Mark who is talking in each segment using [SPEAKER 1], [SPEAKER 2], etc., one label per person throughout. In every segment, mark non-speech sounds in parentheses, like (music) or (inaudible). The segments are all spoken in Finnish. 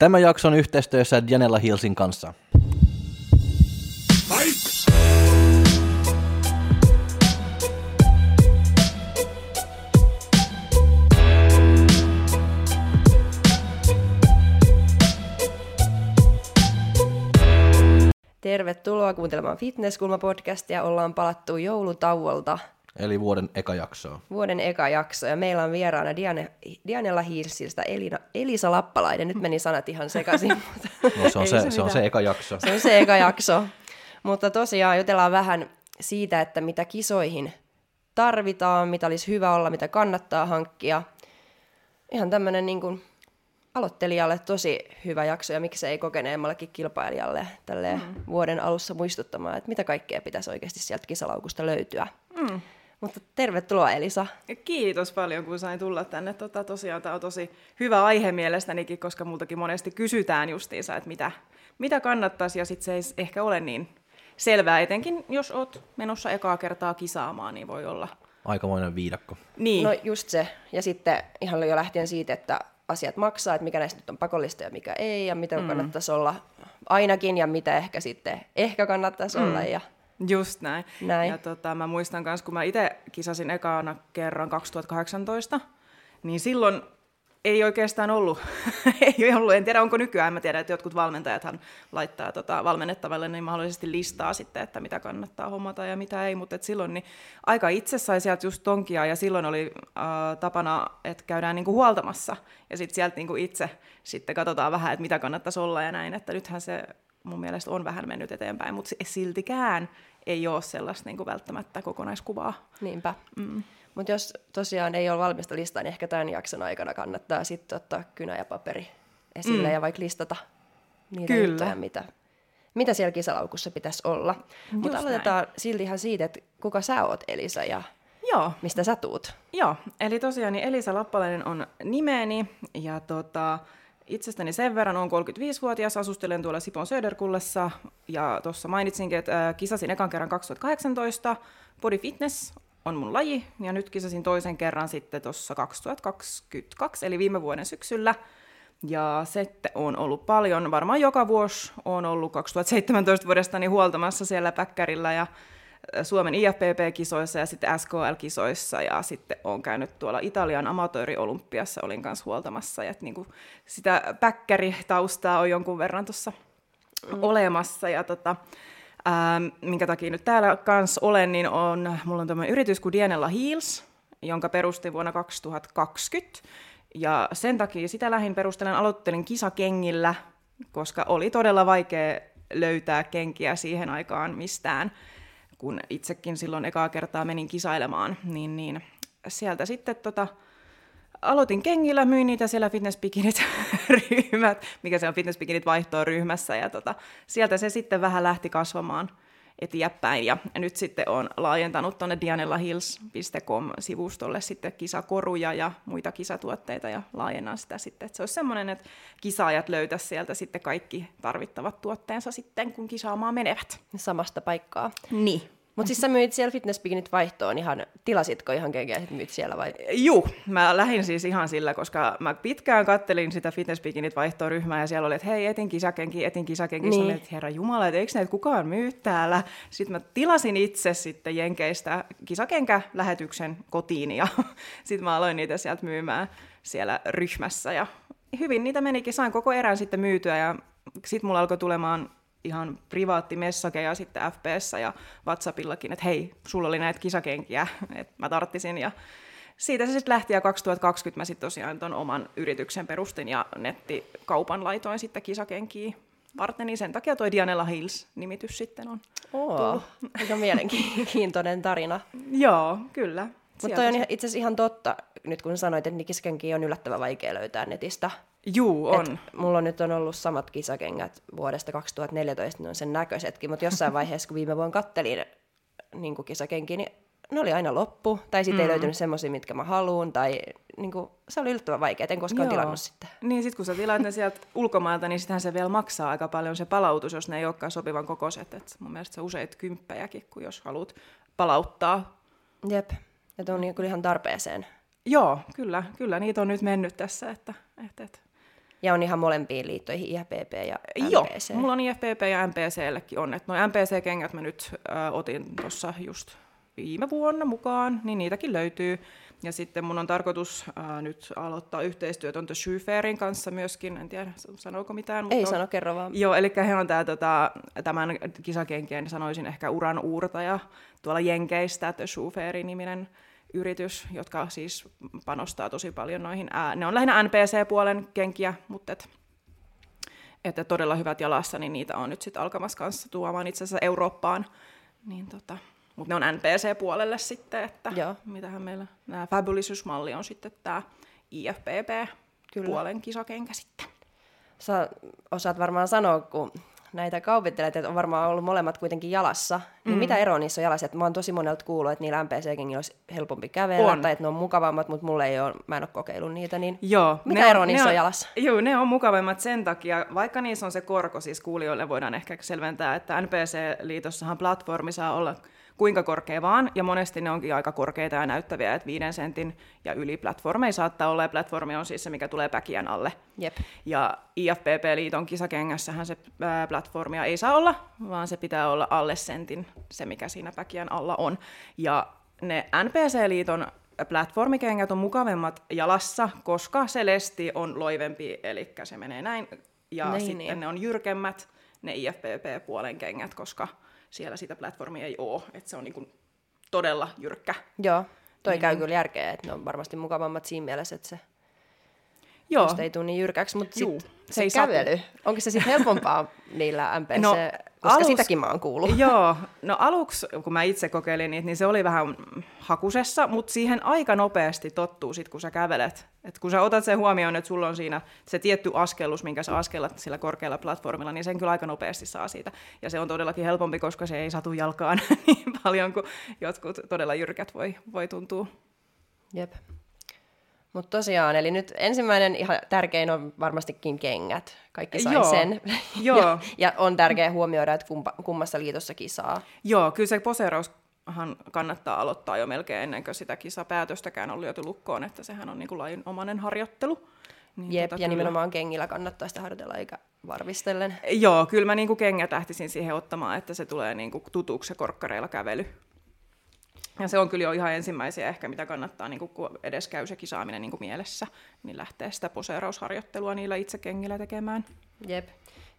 [SPEAKER 1] Tämä jakso on yhteistyössä Janella Hillsin kanssa.
[SPEAKER 2] Tervetuloa kuuntelemaan Fitnesskulma-podcastia. Ollaan palattu joulutauolta
[SPEAKER 1] Eli vuoden eka jaksoa.
[SPEAKER 2] vuoden eka jakso ja meillä on vieraana Diane, Dianella Hiirsiltä Elina, Elisa Lappalainen. Nyt meni sanat ihan sekaisin, (laughs) mutta
[SPEAKER 1] No, se, on
[SPEAKER 2] ei
[SPEAKER 1] se, se, on se eka jakso.
[SPEAKER 2] se on se eka jakso. Mutta tosiaan jutellaan vähän siitä, että mitä kisoihin tarvitaan, mitä olisi hyvä olla, mitä kannattaa hankkia. Ihan tämmöinen niin kuin aloittelijalle tosi hyvä jakso ja miksei kokeneemmallekin kilpailijalle tälle mm. vuoden alussa muistuttamaan, että mitä kaikkea pitäisi oikeasti sieltä kisalaukusta löytyä. Mm. Mutta tervetuloa Elisa.
[SPEAKER 3] Kiitos paljon, kun sain tulla tänne. Tota, tosiaan tämä on tosi hyvä aihe mielestänikin, koska multakin monesti kysytään justiinsa, että mitä, mitä kannattaisi, ja sitten se ei ehkä ole niin selvää, etenkin jos oot menossa ekaa kertaa kisaamaan, niin voi olla.
[SPEAKER 1] Aikamoinen viidakko.
[SPEAKER 3] Niin,
[SPEAKER 2] No just se. Ja sitten ihan jo lähtien siitä, että asiat maksaa, että mikä näistä nyt on pakollista ja mikä ei, ja mitä mm. kannattaisi olla ainakin, ja mitä ehkä sitten ehkä kannattaisi mm. olla. Ja
[SPEAKER 3] just näin.
[SPEAKER 2] Näin.
[SPEAKER 3] Ja tota, mä muistan myös, kun mä itse kisasin ekana kerran 2018, niin silloin ei oikeastaan ollut, (laughs) ei ollut, en tiedä onko nykyään, mä tiedän, että jotkut valmentajathan laittaa tota, valmennettavalle niin mahdollisesti listaa sitten, että mitä kannattaa hommata ja mitä ei, mutta silloin niin aika itse sai sieltä just tonkia ja silloin oli äh, tapana, että käydään niinku huoltamassa. Ja sitten sieltä niinku itse sitten katsotaan vähän, että mitä kannattaisi olla ja näin, että nythän se mun mielestä on vähän mennyt eteenpäin, mutta siltikään ei ole sellaista niinku välttämättä kokonaiskuvaa.
[SPEAKER 2] niinpä. Mm. Mutta jos tosiaan ei ole valmista listaa, niin ehkä tämän jakson aikana kannattaa sitten ottaa kynä ja paperi esille mm. ja vaikka listata niitä
[SPEAKER 3] Kyllä.
[SPEAKER 2] juttuja, mitä, mitä siellä kisalaukussa pitäisi olla. Mutta aloitetaan silti ihan siitä, että kuka sä oot Elisa ja
[SPEAKER 3] Joo,
[SPEAKER 2] mistä sä tuut?
[SPEAKER 3] Joo, eli tosiaan niin Elisa Lappalainen on nimeeni ja tota, itsestäni sen verran on 35-vuotias, asustelen tuolla Sipon Söderkullessa. Ja tuossa mainitsinkin, että kisasin ekan kerran 2018, body fitness on mun laji ja nyt kisasin toisen kerran sitten tuossa 2022 eli viime vuoden syksyllä. Ja sitten on ollut paljon, varmaan joka vuosi on ollut 2017 vuodesta niin huoltamassa siellä päkkärillä ja Suomen IFPP-kisoissa ja sitten SKL-kisoissa ja sitten olen käynyt tuolla Italian amatööriolympiassa, olin kanssa huoltamassa ja niinku sitä päkkäritaustaa on jonkun verran tuossa mm. olemassa ja tota, ää, minkä takia nyt täällä kanssa olen, niin on, mulla on tämmöinen yritys kuin Dienella Heels, jonka perustin vuonna 2020 ja sen takia sitä lähin perustelen, aloittelin kisakengillä, koska oli todella vaikea löytää kenkiä siihen aikaan mistään kun itsekin silloin ekaa kertaa menin kisailemaan, niin, niin sieltä sitten tota, aloitin kengillä, myin niitä siellä Fitness Bikinit (laughs) ryhmät, mikä se on Fitness Bikinit vaihtoa ryhmässä, ja tota, sieltä se sitten vähän lähti kasvamaan eteenpäin, ja nyt sitten on laajentanut tuonne dianellahills.com-sivustolle sitten kisakoruja ja muita kisatuotteita, ja laajennan sitä sitten, että se olisi semmoinen, että kisaajat löytäisi sieltä sitten kaikki tarvittavat tuotteensa sitten, kun kisaamaan menevät.
[SPEAKER 2] Samasta paikkaa.
[SPEAKER 3] Niin.
[SPEAKER 2] Mutta siis sä myit siellä fitnessbikinit vaihtoon ihan, tilasitko ihan kenkiä, että myyt siellä vai?
[SPEAKER 3] Juu, mä lähdin siis ihan sillä, koska mä pitkään kattelin sitä Fitness Bikinit vaihtoryhmää ja siellä oli, että hei, etin kisakenki, etin kisakenki.
[SPEAKER 2] Niin.
[SPEAKER 3] Niin. että herra Jumala, että eikö näitä kukaan myy täällä? Sitten mä tilasin itse sitten Jenkeistä kisakenkä-lähetyksen kotiin ja (laughs) sitten mä aloin niitä sieltä myymään siellä ryhmässä ja hyvin niitä menikin, sain koko erän sitten myytyä ja sitten mulla alkoi tulemaan ihan privaattimessakeja sitten FPS ja WhatsAppillakin, että hei, sulla oli näitä kisakenkiä, (laughs) että mä tarttisin ja siitä se sitten lähti ja 2020 mä sitten tosiaan ton oman yrityksen perustin ja nettikaupan laitoin sitten kisakenkiä varten, niin sen takia toi Dianella Hills-nimitys sitten on.
[SPEAKER 2] Oo, aika mielenkiintoinen tarina. (laughs)
[SPEAKER 3] Joo, kyllä.
[SPEAKER 2] Mutta toi on itse asiassa ihan totta, nyt kun sanoit, että kiskenkiä on yllättävän vaikea löytää netistä.
[SPEAKER 3] Juu, on.
[SPEAKER 2] Et mulla nyt on ollut samat kisakengät vuodesta 2014, ne on sen näköisetkin, mutta jossain vaiheessa, kun viime vuonna kattelin niin kisakenkiä, niin ne oli aina loppu, tai sitten mm. ei löytynyt semmoisia, mitkä mä haluan, tai niin kuin, se oli yllättävän vaikea, en koskaan
[SPEAKER 3] Joo.
[SPEAKER 2] tilannut sitten.
[SPEAKER 3] Niin, sitten kun sä tilaat ne sieltä ulkomailta, niin sitähän se vielä maksaa aika paljon se palautus, jos ne ei olekaan sopivan kokoiset. Et mun mielestä se useat kymppejäkin, kun jos haluat palauttaa.
[SPEAKER 2] Jep, että on niin kyllä ihan tarpeeseen.
[SPEAKER 3] Joo, kyllä, kyllä niitä on nyt mennyt tässä, että, että, että
[SPEAKER 2] Ja on ihan molempiin liittoihin, IFPP ja
[SPEAKER 3] Joo,
[SPEAKER 2] MPC.
[SPEAKER 3] mulla on IFPP ja MPCllekin on. Että noi MPC-kengät mä nyt äh, otin tuossa just viime vuonna mukaan, niin niitäkin löytyy. Ja sitten mun on tarkoitus äh, nyt aloittaa yhteistyötä on Fairin kanssa myöskin, en tiedä sanooko mitään.
[SPEAKER 2] Ei
[SPEAKER 3] on,
[SPEAKER 2] sano, kerro vaan.
[SPEAKER 3] Joo, eli he on tää, tota, tämän kisakenkien, sanoisin ehkä uran uurtaja tuolla Jenkeistä, The Shoe Fair-niminen yritys, jotka siis panostaa tosi paljon noihin, ää, ne on lähinnä NPC-puolen kenkiä, mutta et, että todella hyvät jalassa, niin niitä on nyt sitten alkamassa kanssa tuomaan itse asiassa Eurooppaan. Niin tota, mutta ne on NPC-puolelle sitten, että
[SPEAKER 2] Joo.
[SPEAKER 3] mitähän meillä, nämä Fabulous-malli on sitten tämä IFPP-puolen kisakenkä sitten.
[SPEAKER 2] Sä osaat varmaan sanoa, kun näitä kaupittelet, että on varmaan ollut molemmat kuitenkin jalassa, niin
[SPEAKER 3] Mm.
[SPEAKER 2] mitä eroa niissä on jalassa? Et mä oon tosi monelta kuullut, että niillä MPC-kengillä olisi helpompi kävellä,
[SPEAKER 3] On.
[SPEAKER 2] tai että ne on mukavammat, mutta mulle ei ole, mä en ole kokeillut niitä, niin
[SPEAKER 3] Joo.
[SPEAKER 2] Mitä eroa niissä
[SPEAKER 3] ne
[SPEAKER 2] on jalassa?
[SPEAKER 3] Joo, ne on mukavemmat sen takia, vaikka niissä on se korko, siis kuulijoille voidaan ehkä selventää, että NPC-liitossahan platformi saa olla kuinka korkea vaan, ja monesti ne onkin aika korkeita ja näyttäviä, että viiden sentin ja yli platformeja saattaa olla, ja platformi on siis se, mikä tulee päkiän alle.
[SPEAKER 2] jep.
[SPEAKER 3] Ja IFPP-liiton kisakengässähän se platformia ei saa olla, vaan se pitää olla alle sentin, se mikä siinä päkiän alla on. Ja ne NPC-liiton platformikengät on mukavemmat jalassa, koska se lesti on loivempi, eli se menee näin. Ja
[SPEAKER 2] Niin,
[SPEAKER 3] sitten
[SPEAKER 2] niin.
[SPEAKER 3] ne on jyrkemmät, ne IFPP-puolen kengät, koska siellä sitä platformia ei ole, että se on niinku todella jyrkkä.
[SPEAKER 2] Joo, toi
[SPEAKER 3] Niin
[SPEAKER 2] käy kyllä järkeä, että ne on varmasti mukavammat siinä mielessä, että se
[SPEAKER 3] Joo,
[SPEAKER 2] ei tule niin jyrkäksi, mutta sit
[SPEAKER 3] se
[SPEAKER 2] se,
[SPEAKER 3] ei
[SPEAKER 2] se kävely, onko se sitten helpompaa niillä MPC,
[SPEAKER 3] No,
[SPEAKER 2] koska
[SPEAKER 3] alus-
[SPEAKER 2] sitäkin mä oon kuullut.
[SPEAKER 3] Joo, no aluksi kun mä itse kokeilin niitä, niin se oli vähän hakusessa, mutta siihen aika nopeasti tottuu sit, kun sä kävelet. Et kun sä otat sen huomioon, että sulla on siinä se tietty askellus, minkä sä askellat sillä korkealla platformilla, niin sen kyllä aika nopeasti saa siitä. Ja se on todellakin helpompi, koska se ei satu jalkaan (laughs) niin paljon kuin jotkut todella jyrkät voi, voi tuntua.
[SPEAKER 2] Jep. Mutta tosiaan, eli nyt ensimmäinen ihan tärkein on varmastikin kengät. Kaikki sai
[SPEAKER 3] Joo,
[SPEAKER 2] sen. (laughs)
[SPEAKER 3] joo.
[SPEAKER 2] ja, ja on tärkeää huomioida, että kumpa, kummassa liitossa kisaa.
[SPEAKER 3] Joo, kyllä se poseeraushan kannattaa aloittaa jo melkein ennen kuin sitä kisapäätöstäkään on lyöty lukkoon, että sehän on niin kuin lajinomainen harjoittelu. Niin
[SPEAKER 2] Jep,
[SPEAKER 3] tota
[SPEAKER 2] ja
[SPEAKER 3] kyllä-
[SPEAKER 2] nimenomaan kengillä kannattaa sitä harjoitella eikä varvistellen.
[SPEAKER 3] Joo, kyllä mä niinku kengätähtisin siihen ottamaan, että se tulee niinku tutuksi se korkkareilla kävely. Ja se on kyllä jo ihan ensimmäisiä ehkä, mitä kannattaa, niinku, kun edes käy se kisaaminen niinku mielessä, niin lähtee sitä poseerausharjoittelua niillä itse kengillä tekemään.
[SPEAKER 2] Jep.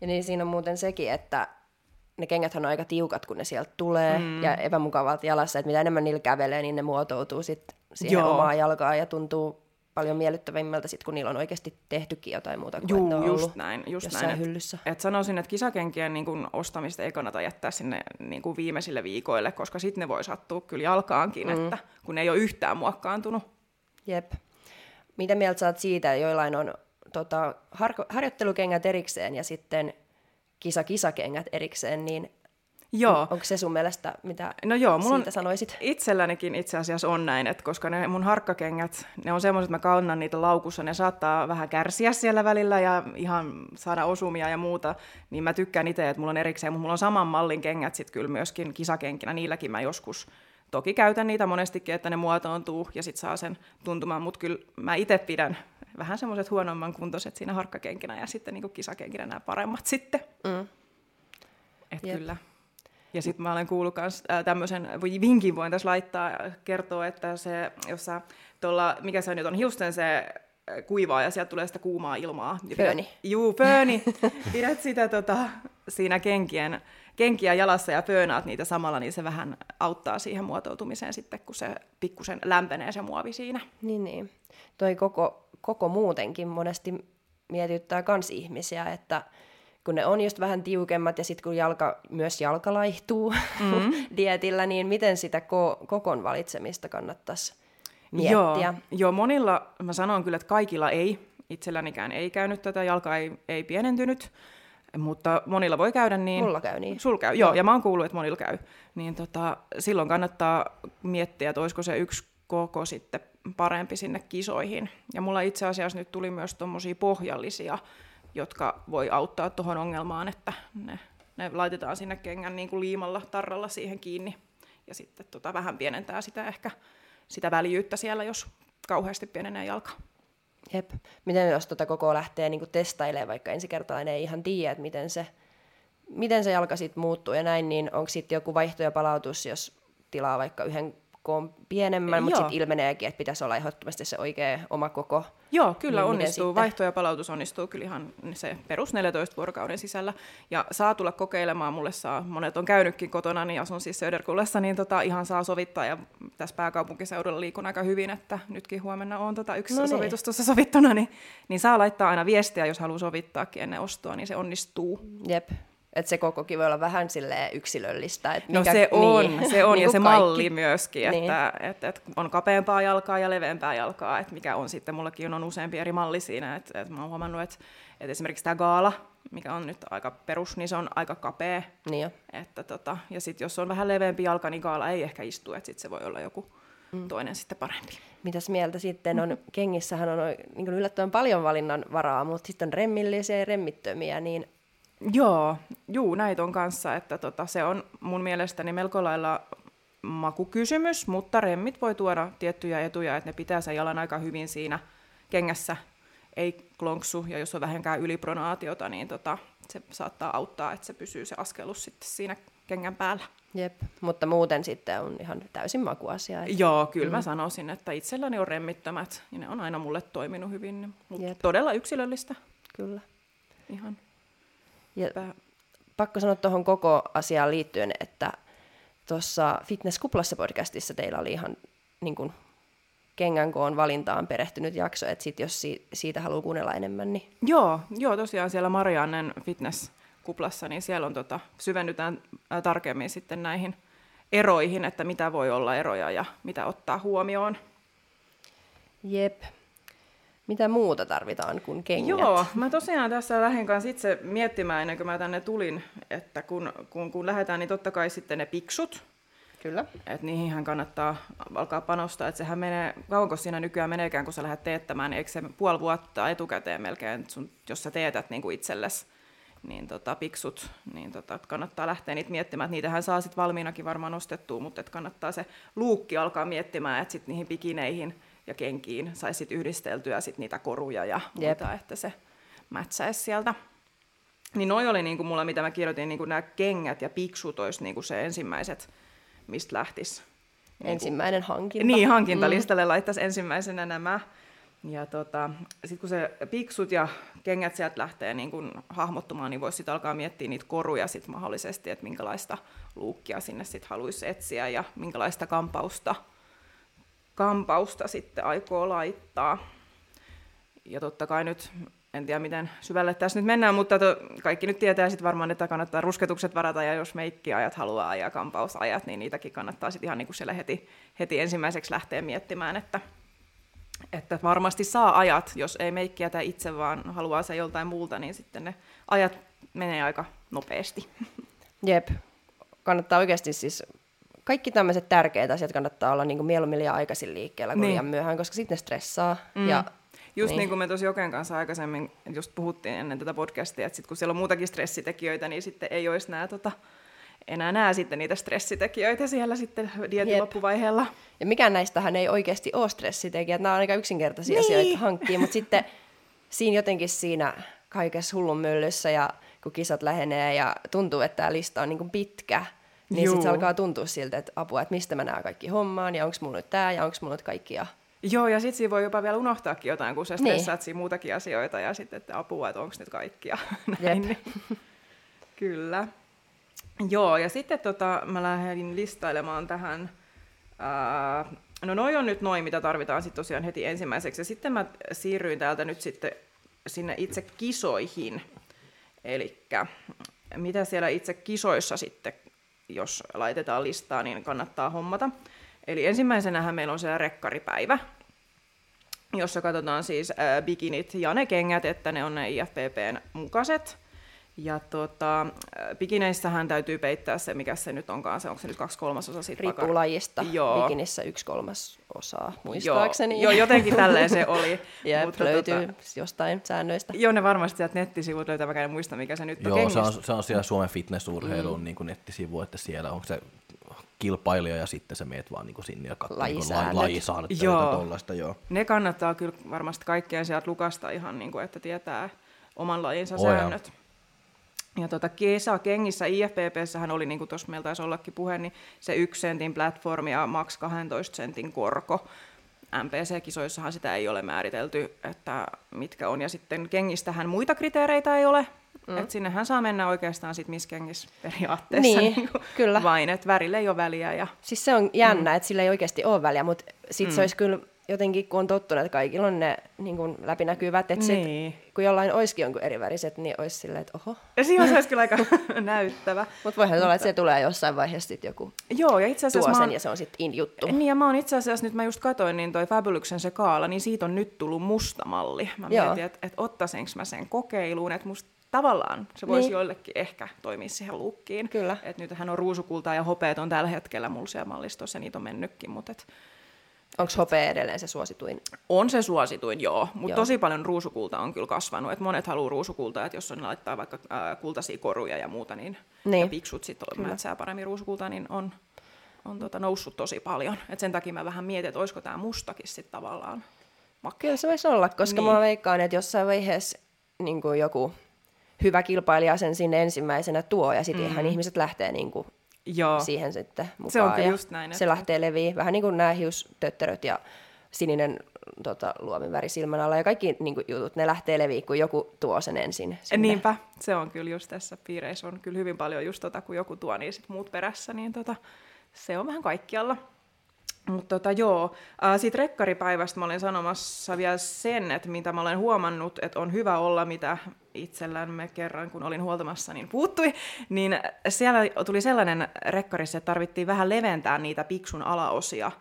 [SPEAKER 2] Ja niin siinä on muuten sekin, että ne kengäthän on aika tiukat, kun ne sieltä tulee, mm. ja epämukavat jalassa, että mitä enemmän niillä kävelee, niin ne muotoutuu sit siihen
[SPEAKER 3] Joo.
[SPEAKER 2] omaan jalkaan ja tuntuu paljon miellyttävimmältä sit, kun niillä on oikeasti tehtykin jotain muuta kuin että
[SPEAKER 3] Juu,
[SPEAKER 2] on
[SPEAKER 3] just näin. Just
[SPEAKER 2] jossain
[SPEAKER 3] näin et,
[SPEAKER 2] hyllyssä.
[SPEAKER 3] et sanoisin, että kisakenkien niin kun, ostamista ei kannata jättää sinne niin kun viimeisille viikoille, koska sitten ne voi sattua kyllä jalkaankin, mm. että kun ne ei ole yhtään muokkaantunut.
[SPEAKER 2] Jep. Mitä mieltä oot siitä, joillain on tota, har- harjoittelukengät erikseen ja sitten kisa-kisakengät erikseen, niin
[SPEAKER 3] Joo.
[SPEAKER 2] onko se sun mielestä, mitä
[SPEAKER 3] No joo, mulla
[SPEAKER 2] siitä
[SPEAKER 3] on,
[SPEAKER 2] sanoisit?
[SPEAKER 3] Itsellänikin itse asiassa on näin, että koska ne mun harkkakengät, ne on semmoiset, että mä kannan niitä laukussa, ne saattaa vähän kärsiä siellä välillä ja ihan saada osumia ja muuta, niin mä tykkään itse, että mulla on erikseen, mutta mulla on saman mallin kengät sitten kyllä myöskin kisakenkinä, niilläkin mä joskus toki käytän niitä monestikin, että ne muotoontuu ja sitten saa sen tuntumaan, mutta kyllä mä itse pidän vähän semmoiset huonomman kuntoiset siinä harkkakenkinä ja sitten niin kisakenkinä nämä paremmat sitten.
[SPEAKER 2] Mm.
[SPEAKER 3] Et
[SPEAKER 2] Jep.
[SPEAKER 3] kyllä. Ja sitten mä olen kuullut myös tämmöisen vinkin voin tässä laittaa, ja kertoo, että se, jos sä tuolla, mikä se nyt on, hiusten se äh, kuivaa ja sieltä tulee sitä kuumaa ilmaa.
[SPEAKER 2] Fööni.
[SPEAKER 3] Juu, pööni. (laughs) Pidät sitä tota, siinä kenkien, kenkiä jalassa ja pöönaat niitä samalla, niin se vähän auttaa siihen muotoutumiseen sitten, kun se pikkusen lämpenee se muovi siinä.
[SPEAKER 2] Niin, niin. Toi koko, koko muutenkin monesti mietityttää kans ihmisiä, että kun ne on just vähän tiukemmat ja sitten kun jalka, myös jalka laihtuu mm. (laughs) dietillä, niin miten sitä ko- kokon valitsemista kannattaisi miettiä?
[SPEAKER 3] Joo, joo, monilla, mä sanon kyllä, että kaikilla ei. Itsellänikään ei käynyt tätä, jalka ei, ei pienentynyt, mutta monilla voi käydä niin.
[SPEAKER 2] Mulla käy niin.
[SPEAKER 3] Sul käy, joo, ja mä oon kuullut, että monilla käy. Niin tota, silloin kannattaa miettiä, että olisiko se yksi koko sitten parempi sinne kisoihin. Ja mulla itse asiassa nyt tuli myös tuommoisia pohjallisia, jotka voi auttaa tuohon ongelmaan, että ne, ne laitetaan sinne kengän niin kuin liimalla, tarralla siihen kiinni. Ja sitten tota, vähän pienentää sitä ehkä sitä väljyyttä siellä, jos kauheasti pienenee jalka.
[SPEAKER 2] Jep. Miten jos tota koko lähtee niinku testailemaan vaikka ensi kertaa, ei ihan tiedä, että miten se, miten se jalka sitten muuttuu ja näin, niin onko sitten joku vaihto ja palautus, jos tilaa vaikka yhden koon pienemmän, mutta sitten ilmeneekin, että pitäisi olla ehdottomasti se oikea oma koko.
[SPEAKER 3] Joo, kyllä
[SPEAKER 2] Niin,
[SPEAKER 3] onnistuu.
[SPEAKER 2] sitten?
[SPEAKER 3] Vaihto ja palautus onnistuu kyllä ihan se perus 14 vuorokauden sisällä. Ja saa tulla kokeilemaan, mulle saa, monet on käynytkin kotona, niin asun siis Söderkullessa, niin tota, ihan saa sovittaa. Ja tässä pääkaupunkiseudulla liikun aika hyvin, että nytkin huomenna on tota yksi
[SPEAKER 2] No
[SPEAKER 3] no
[SPEAKER 2] niin.
[SPEAKER 3] sovitus tuossa sovittuna, niin, niin saa laittaa aina viestiä, jos haluaa sovittaakin ennen ostoa, niin se onnistuu.
[SPEAKER 2] Jep. Että se kokokin voi olla vähän silleen yksilöllistä. Et
[SPEAKER 3] No
[SPEAKER 2] mikä,
[SPEAKER 3] se on,
[SPEAKER 2] niin, (laughs)
[SPEAKER 3] se on
[SPEAKER 2] niin
[SPEAKER 3] ja
[SPEAKER 2] kuin
[SPEAKER 3] se
[SPEAKER 2] kaikki.
[SPEAKER 3] malli myöskin,
[SPEAKER 2] Niin.
[SPEAKER 3] että, että, että on kapeampaa jalkaa ja leveämpää jalkaa, että mikä on sitten, mullakin on useampi eri malli siinä, että, että mä oon huomannut, että, että esimerkiksi tämä gaala, mikä on nyt aika perus, niin se on aika kapea,
[SPEAKER 2] Niin jo.
[SPEAKER 3] että tota, ja sitten jos on vähän leveämpi jalka, niin gaala ei ehkä istu, että sitten se voi olla joku mm. toinen sitten parempi.
[SPEAKER 2] Mitäs mieltä sitten on, kengissähän on niin yllättävän paljon valinnan varaa, mutta sitten on remmillisiä ja remmittömiä, niin
[SPEAKER 3] Joo, juu, näitä on kanssa, että tota, se on mun mielestäni melko lailla makukysymys, mutta remmit voi tuoda tiettyjä etuja, että ne pitää sen jalan aika hyvin siinä kengässä, ei klonksu, ja jos on vähänkään ylipronaatiota, niin tota, se saattaa auttaa, että se pysyy se askelus sitten siinä kengän päällä.
[SPEAKER 2] jep. Mutta muuten sitten on ihan täysin makuasia. Et,
[SPEAKER 3] Joo, kyllä mm. mä sanoisin, että itselläni on remmittömät, ja ne on aina mulle toiminut hyvin, mutta
[SPEAKER 2] Jep.
[SPEAKER 3] todella yksilöllistä.
[SPEAKER 2] kyllä.
[SPEAKER 3] Ihan.
[SPEAKER 2] Ja pakko sanoa tuohon koko asiaan liittyen, että tuossa Fitness Kuplassa podcastissa teillä oli ihan niin kuin, kengän koon valintaan perehtynyt jakso, että sit jos si- siitä haluaa kuunnella enemmän, niin
[SPEAKER 3] Joo, joo, tosiaan siellä Mariannen fitness-kuplassa, niin siellä on tota, syvennytään ää, tarkemmin sitten näihin eroihin, että mitä voi olla eroja ja mitä ottaa huomioon.
[SPEAKER 2] jep. Mitä muuta tarvitaan kuin kengät?
[SPEAKER 3] Joo, mä tosiaan tässä lähdin kanssa itse miettimään ennen kuin mä tänne tulin, että kun, kun, kun lähdetään, niin totta kai sitten ne piksut,
[SPEAKER 2] Kyllä.
[SPEAKER 3] että niihin kannattaa alkaa panostaa, että sehän menee, kauanko siinä nykyään meneekään, kun sä lähdet teettämään, niin eikö se puoli vuotta etukäteen melkein, sun, jos sä teetät niin kuin itsellesi, niin tota, piksut, niin tota, kannattaa lähteä niitä miettimään, että niitähän saa sitten valmiinakin varmaan ostettua, mutta et kannattaa se luukki alkaa miettimään, että sitten niihin pikineihin ja kenkiin saisi sit yhdisteltyä sit niitä koruja ja
[SPEAKER 2] Jep.
[SPEAKER 3] muuta, että se mätsäisi sieltä. Niin noi oli niinku mulla, mitä mä kirjoitin, niinku nämä kengät ja piksut olisi niinku se ensimmäiset, mistä lähtisi.
[SPEAKER 2] Ensimmäinen hankinta.
[SPEAKER 3] Niin, hankintalistalle mm. laittaisi ensimmäisenä nämä. Ja tota, sitten kun se piksut ja kengät sieltä lähtee niin kun hahmottumaan, niin voisi sitten alkaa miettiä niitä koruja sit mahdollisesti, että minkälaista luukkia sinne sitten haluaisi etsiä ja minkälaista kampausta, kampausta sitten aikoo laittaa. Ja totta kai nyt, en tiedä miten syvälle tässä nyt mennään, mutta to, kaikki nyt tietää sitten varmaan, että kannattaa rusketukset varata, ja jos meikkiajat haluaa ajaa kampausajat, niin niitäkin kannattaa sitten ihan niin kuin siellä heti, heti ensimmäiseksi lähteä miettimään, että, että varmasti saa ajat, jos ei meikkiä tai itse, vaan haluaa se joltain muulta, niin sitten ne ajat menee aika nopeasti.
[SPEAKER 2] Jep. Kannattaa oikeasti siis, kaikki tämmöiset tärkeät asiat kannattaa olla niin kuin mieluummin liian aikaisin liikkeellä kuin
[SPEAKER 3] Niin.
[SPEAKER 2] liian myöhään, koska sitten ne stressaa.
[SPEAKER 3] Mm.
[SPEAKER 2] Ja,
[SPEAKER 3] Just niin.
[SPEAKER 2] Niin.
[SPEAKER 3] kuin me tuossa Joken kanssa aikaisemmin just puhuttiin ennen tätä podcastia, että sit kun siellä on muutakin stressitekijöitä, niin sitten ei olisi nää, tota, enää näe sitten niitä stressitekijöitä siellä sitten dietin
[SPEAKER 2] Jep.
[SPEAKER 3] loppuvaiheella.
[SPEAKER 2] ja mikään näistähän ei oikeasti ole stressitekijät, nämä on aika yksinkertaisia
[SPEAKER 3] Niin.
[SPEAKER 2] asioita (laughs) hankkia, mutta sitten siinä jotenkin siinä kaikessa hullun myllyssä ja kun kisat lähenee ja tuntuu, että tämä lista on niin kuin pitkä, niin sitten se alkaa tuntua siltä, että apua, että mistä mä nämä kaikki hommaan ja onko mulla nyt tämä ja onko mulla nyt kaikki ja
[SPEAKER 3] Joo, ja sitten siinä voi jopa vielä unohtaakin jotain, kun sä
[SPEAKER 2] Niin.
[SPEAKER 3] stressaat siinä muutakin asioita, ja sitten, että apua, että onko nyt kaikkia. (laughs) Näin, niin. Kyllä. Joo, ja sitten tota, mä lähdin listailemaan tähän, ää, no noi on nyt noin, mitä tarvitaan sitten tosiaan heti ensimmäiseksi, ja sitten mä siirryin täältä nyt sitten sinne itse kisoihin, eli mitä siellä itse kisoissa sitten, jos laitetaan listaa, niin kannattaa hommata. Eli ensimmäisenähän meillä on siellä rekkaripäivä, jossa katsotaan siis bikinit ja ne kengät, että ne on ne IFPPn mukaiset. Ja tota, bikineissähän täytyy peittää se, mikä se nyt onkaan, se onko se nyt kaksi kolmasosa siitä
[SPEAKER 2] Riippuu
[SPEAKER 3] paka-
[SPEAKER 2] lajista.
[SPEAKER 3] Joo.
[SPEAKER 2] Bikinissä yksi kolmas osaa, muistaakseni.
[SPEAKER 3] Joo, joo, jotenkin tälleen se oli. (laughs)
[SPEAKER 2] Jep,
[SPEAKER 3] Mutta
[SPEAKER 2] löytyy
[SPEAKER 3] tota,
[SPEAKER 2] jostain säännöistä.
[SPEAKER 3] joo, ne varmasti sieltä nettisivut löytää, vaikka en muista, mikä se nyt on
[SPEAKER 1] Joo, se on, se on siellä Suomen fitnessurheilun mm. niin nettisivu, että siellä on se kilpailija ja sitten sä meet vaan niin sinne ja katsoo niin
[SPEAKER 2] Lajisäännöt.
[SPEAKER 3] Joo.
[SPEAKER 1] tollaista, joo.
[SPEAKER 3] Ne kannattaa kyllä varmasti kaikkea sieltä lukasta ihan, niin kuin, että tietää oman lajinsa
[SPEAKER 1] Oh, joo.
[SPEAKER 3] säännöt. Ja tota, kesäkengissä IFPPssähän oli, niin kuin tuossa meillä taisi ollakin puhe, niin se yksi sentin platformi ja maks 12 sentin korko. MPC-kisoissahan sitä ei ole määritelty, että mitkä on. Ja sitten kengistähän muita kriteereitä ei ole. Mm. Et sinnehän saa mennä oikeastaan sit missä kengissä periaatteessa.
[SPEAKER 2] Niin,
[SPEAKER 3] kuin
[SPEAKER 2] kyllä.
[SPEAKER 3] Vain, että värille ei ole väliä. Ja...
[SPEAKER 2] Siis se on jännä, mm. että sillä ei oikeasti ole väliä, mutta sitten mm. se olisi kyllä jotenkin, kun on tottunut, että kaikilla on ne niin kuin läpinäkyvät, että sit,
[SPEAKER 3] Niin.
[SPEAKER 2] kun jollain olisikin jonkun eri väriset, niin olisi silleen, että oho.
[SPEAKER 3] Ja siinä olisi kyllä aika (laughs) näyttävä.
[SPEAKER 2] Mutta voihan olla, että se tulee jossain vaiheessa sitten joku
[SPEAKER 3] Joo, ja itse
[SPEAKER 2] tuo
[SPEAKER 3] asiassa mä
[SPEAKER 2] sen
[SPEAKER 3] oon,
[SPEAKER 2] ja se on sitten in juttu.
[SPEAKER 3] niin, ja mä oon itse asiassa, nyt mä just katoin, niin toi Fabuluksen se kaala, niin siitä on nyt tullut musta malli. Mä
[SPEAKER 2] Joo.
[SPEAKER 3] mietin, että et ottaisinko mä sen kokeiluun, että musta tavallaan se voisi
[SPEAKER 2] Niin.
[SPEAKER 3] niin. joillekin ehkä toimia siihen lukkiin.
[SPEAKER 2] Kyllä.
[SPEAKER 3] Et nythän on ruusukultaa ja hopeet on tällä hetkellä mulla siellä mallistossa, niitä on mennytkin, mutta et
[SPEAKER 2] Onko hopea edelleen se suosituin?
[SPEAKER 3] on se suosituin, joo, mutta tosi paljon ruusukulta on kyllä kasvanut. Et monet haluaa ruusukultaa, että jos on laittaa vaikka äh, kultaisia koruja ja muuta, niin,
[SPEAKER 2] Niin.
[SPEAKER 3] ja piksut sitten mätsää paremmin ruusukultaa, niin on, on tota noussut tosi paljon. Et sen takia mä vähän mietin, että olisiko tämä mustakin sitten tavallaan makea.
[SPEAKER 2] Kyllä se voisi olla, koska
[SPEAKER 3] Niin.
[SPEAKER 2] mä veikkaan, että jossain vaiheessa niin joku hyvä kilpailija sen sinne ensimmäisenä tuo, ja sitten mm. ihan ihmiset lähtee niin kuin
[SPEAKER 3] Joo,
[SPEAKER 2] siihen sitten mukaan.
[SPEAKER 3] Se on kyllä
[SPEAKER 2] ja
[SPEAKER 3] just näin,
[SPEAKER 2] Se
[SPEAKER 3] että-
[SPEAKER 2] lähtee leviä, vähän niin kuin nämä hiustötteröt ja sininen tota, luomin väri silmän alla ja kaikki niin kuin, jutut, ne lähtee leviä, kun joku tuo sen ensin sinne.
[SPEAKER 3] niinpä. Se on kyllä just tässä piireissä on kyllä hyvin paljon just tota, kun joku tuo, niin sit muut perässä, niin tota, se on vähän kaikkialla. Mutta tota, joo, siitä rekkaripäivästä mä olin sanomassa vielä sen, että mitä mä olen huomannut, että on hyvä olla, mitä itsellämme kerran, kun olin huoltamassa, niin puuttui, niin siellä tuli sellainen rekkarissa, että tarvittiin vähän leventää niitä piksun alaosia,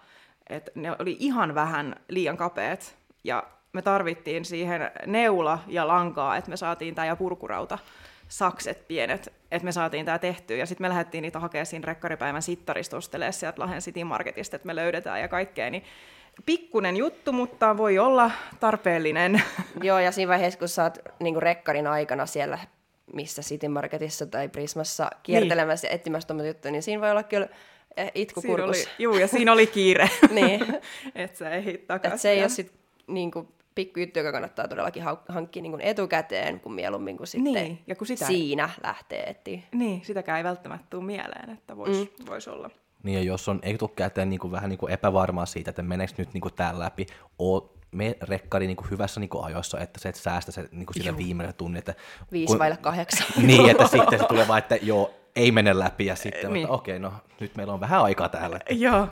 [SPEAKER 3] että ne oli ihan vähän liian kapeat, ja me tarvittiin siihen neula ja lankaa, että me saatiin tämä ja purkurauta sakset pienet, että me saatiin tämä tehtyä. Ja sitten me lähdettiin niitä hakemaan siinä rekkaripäivän sittarista ostelemaan sieltä Lahden City Marketista, että me löydetään ja kaikkea. Niin pikkunen juttu, mutta voi olla tarpeellinen. (laughs)
[SPEAKER 2] Joo, ja siinä vaiheessa, kun sä oot niin rekkarin aikana siellä, missä City Marketissa tai Prismassa kiertelemässä ja etsimässä tuommoista juttuja, niin siinä voi olla kyllä eh, itku
[SPEAKER 3] Siinä oli, juu, ja siinä oli kiire. (laughs)
[SPEAKER 2] Niin. (laughs)
[SPEAKER 3] että sä ehdit takaisin.
[SPEAKER 2] Et se ei ole sit niin kuin, pikkujuttu, joka kannattaa todellakin hankkia niin kuin etukäteen, kun mieluummin kuin sitten
[SPEAKER 3] Niin, ja kun sitä-
[SPEAKER 2] siinä lähtee etsiä.
[SPEAKER 3] Niin, sitäkään ei välttämättä tule mieleen, että voisi mm. vois olla.
[SPEAKER 1] Niin ja jos on etukäteen niin kuin vähän niin kuin epävarmaa siitä, että meneekö nyt niin kuin tää läpi, oo me rekkari niin kuin hyvässä niin kuin ajoissa, että se et säästä se niin kuin sillä viimeisellä tunnin. Että
[SPEAKER 2] Viisi vailla kahdeksan.
[SPEAKER 1] Niin, että sitten se tulee vaan, että joo, ei mene läpi ja sitten,
[SPEAKER 3] Niin.
[SPEAKER 1] niin. okei, no nyt meillä on vähän aikaa täällä.
[SPEAKER 3] Joo,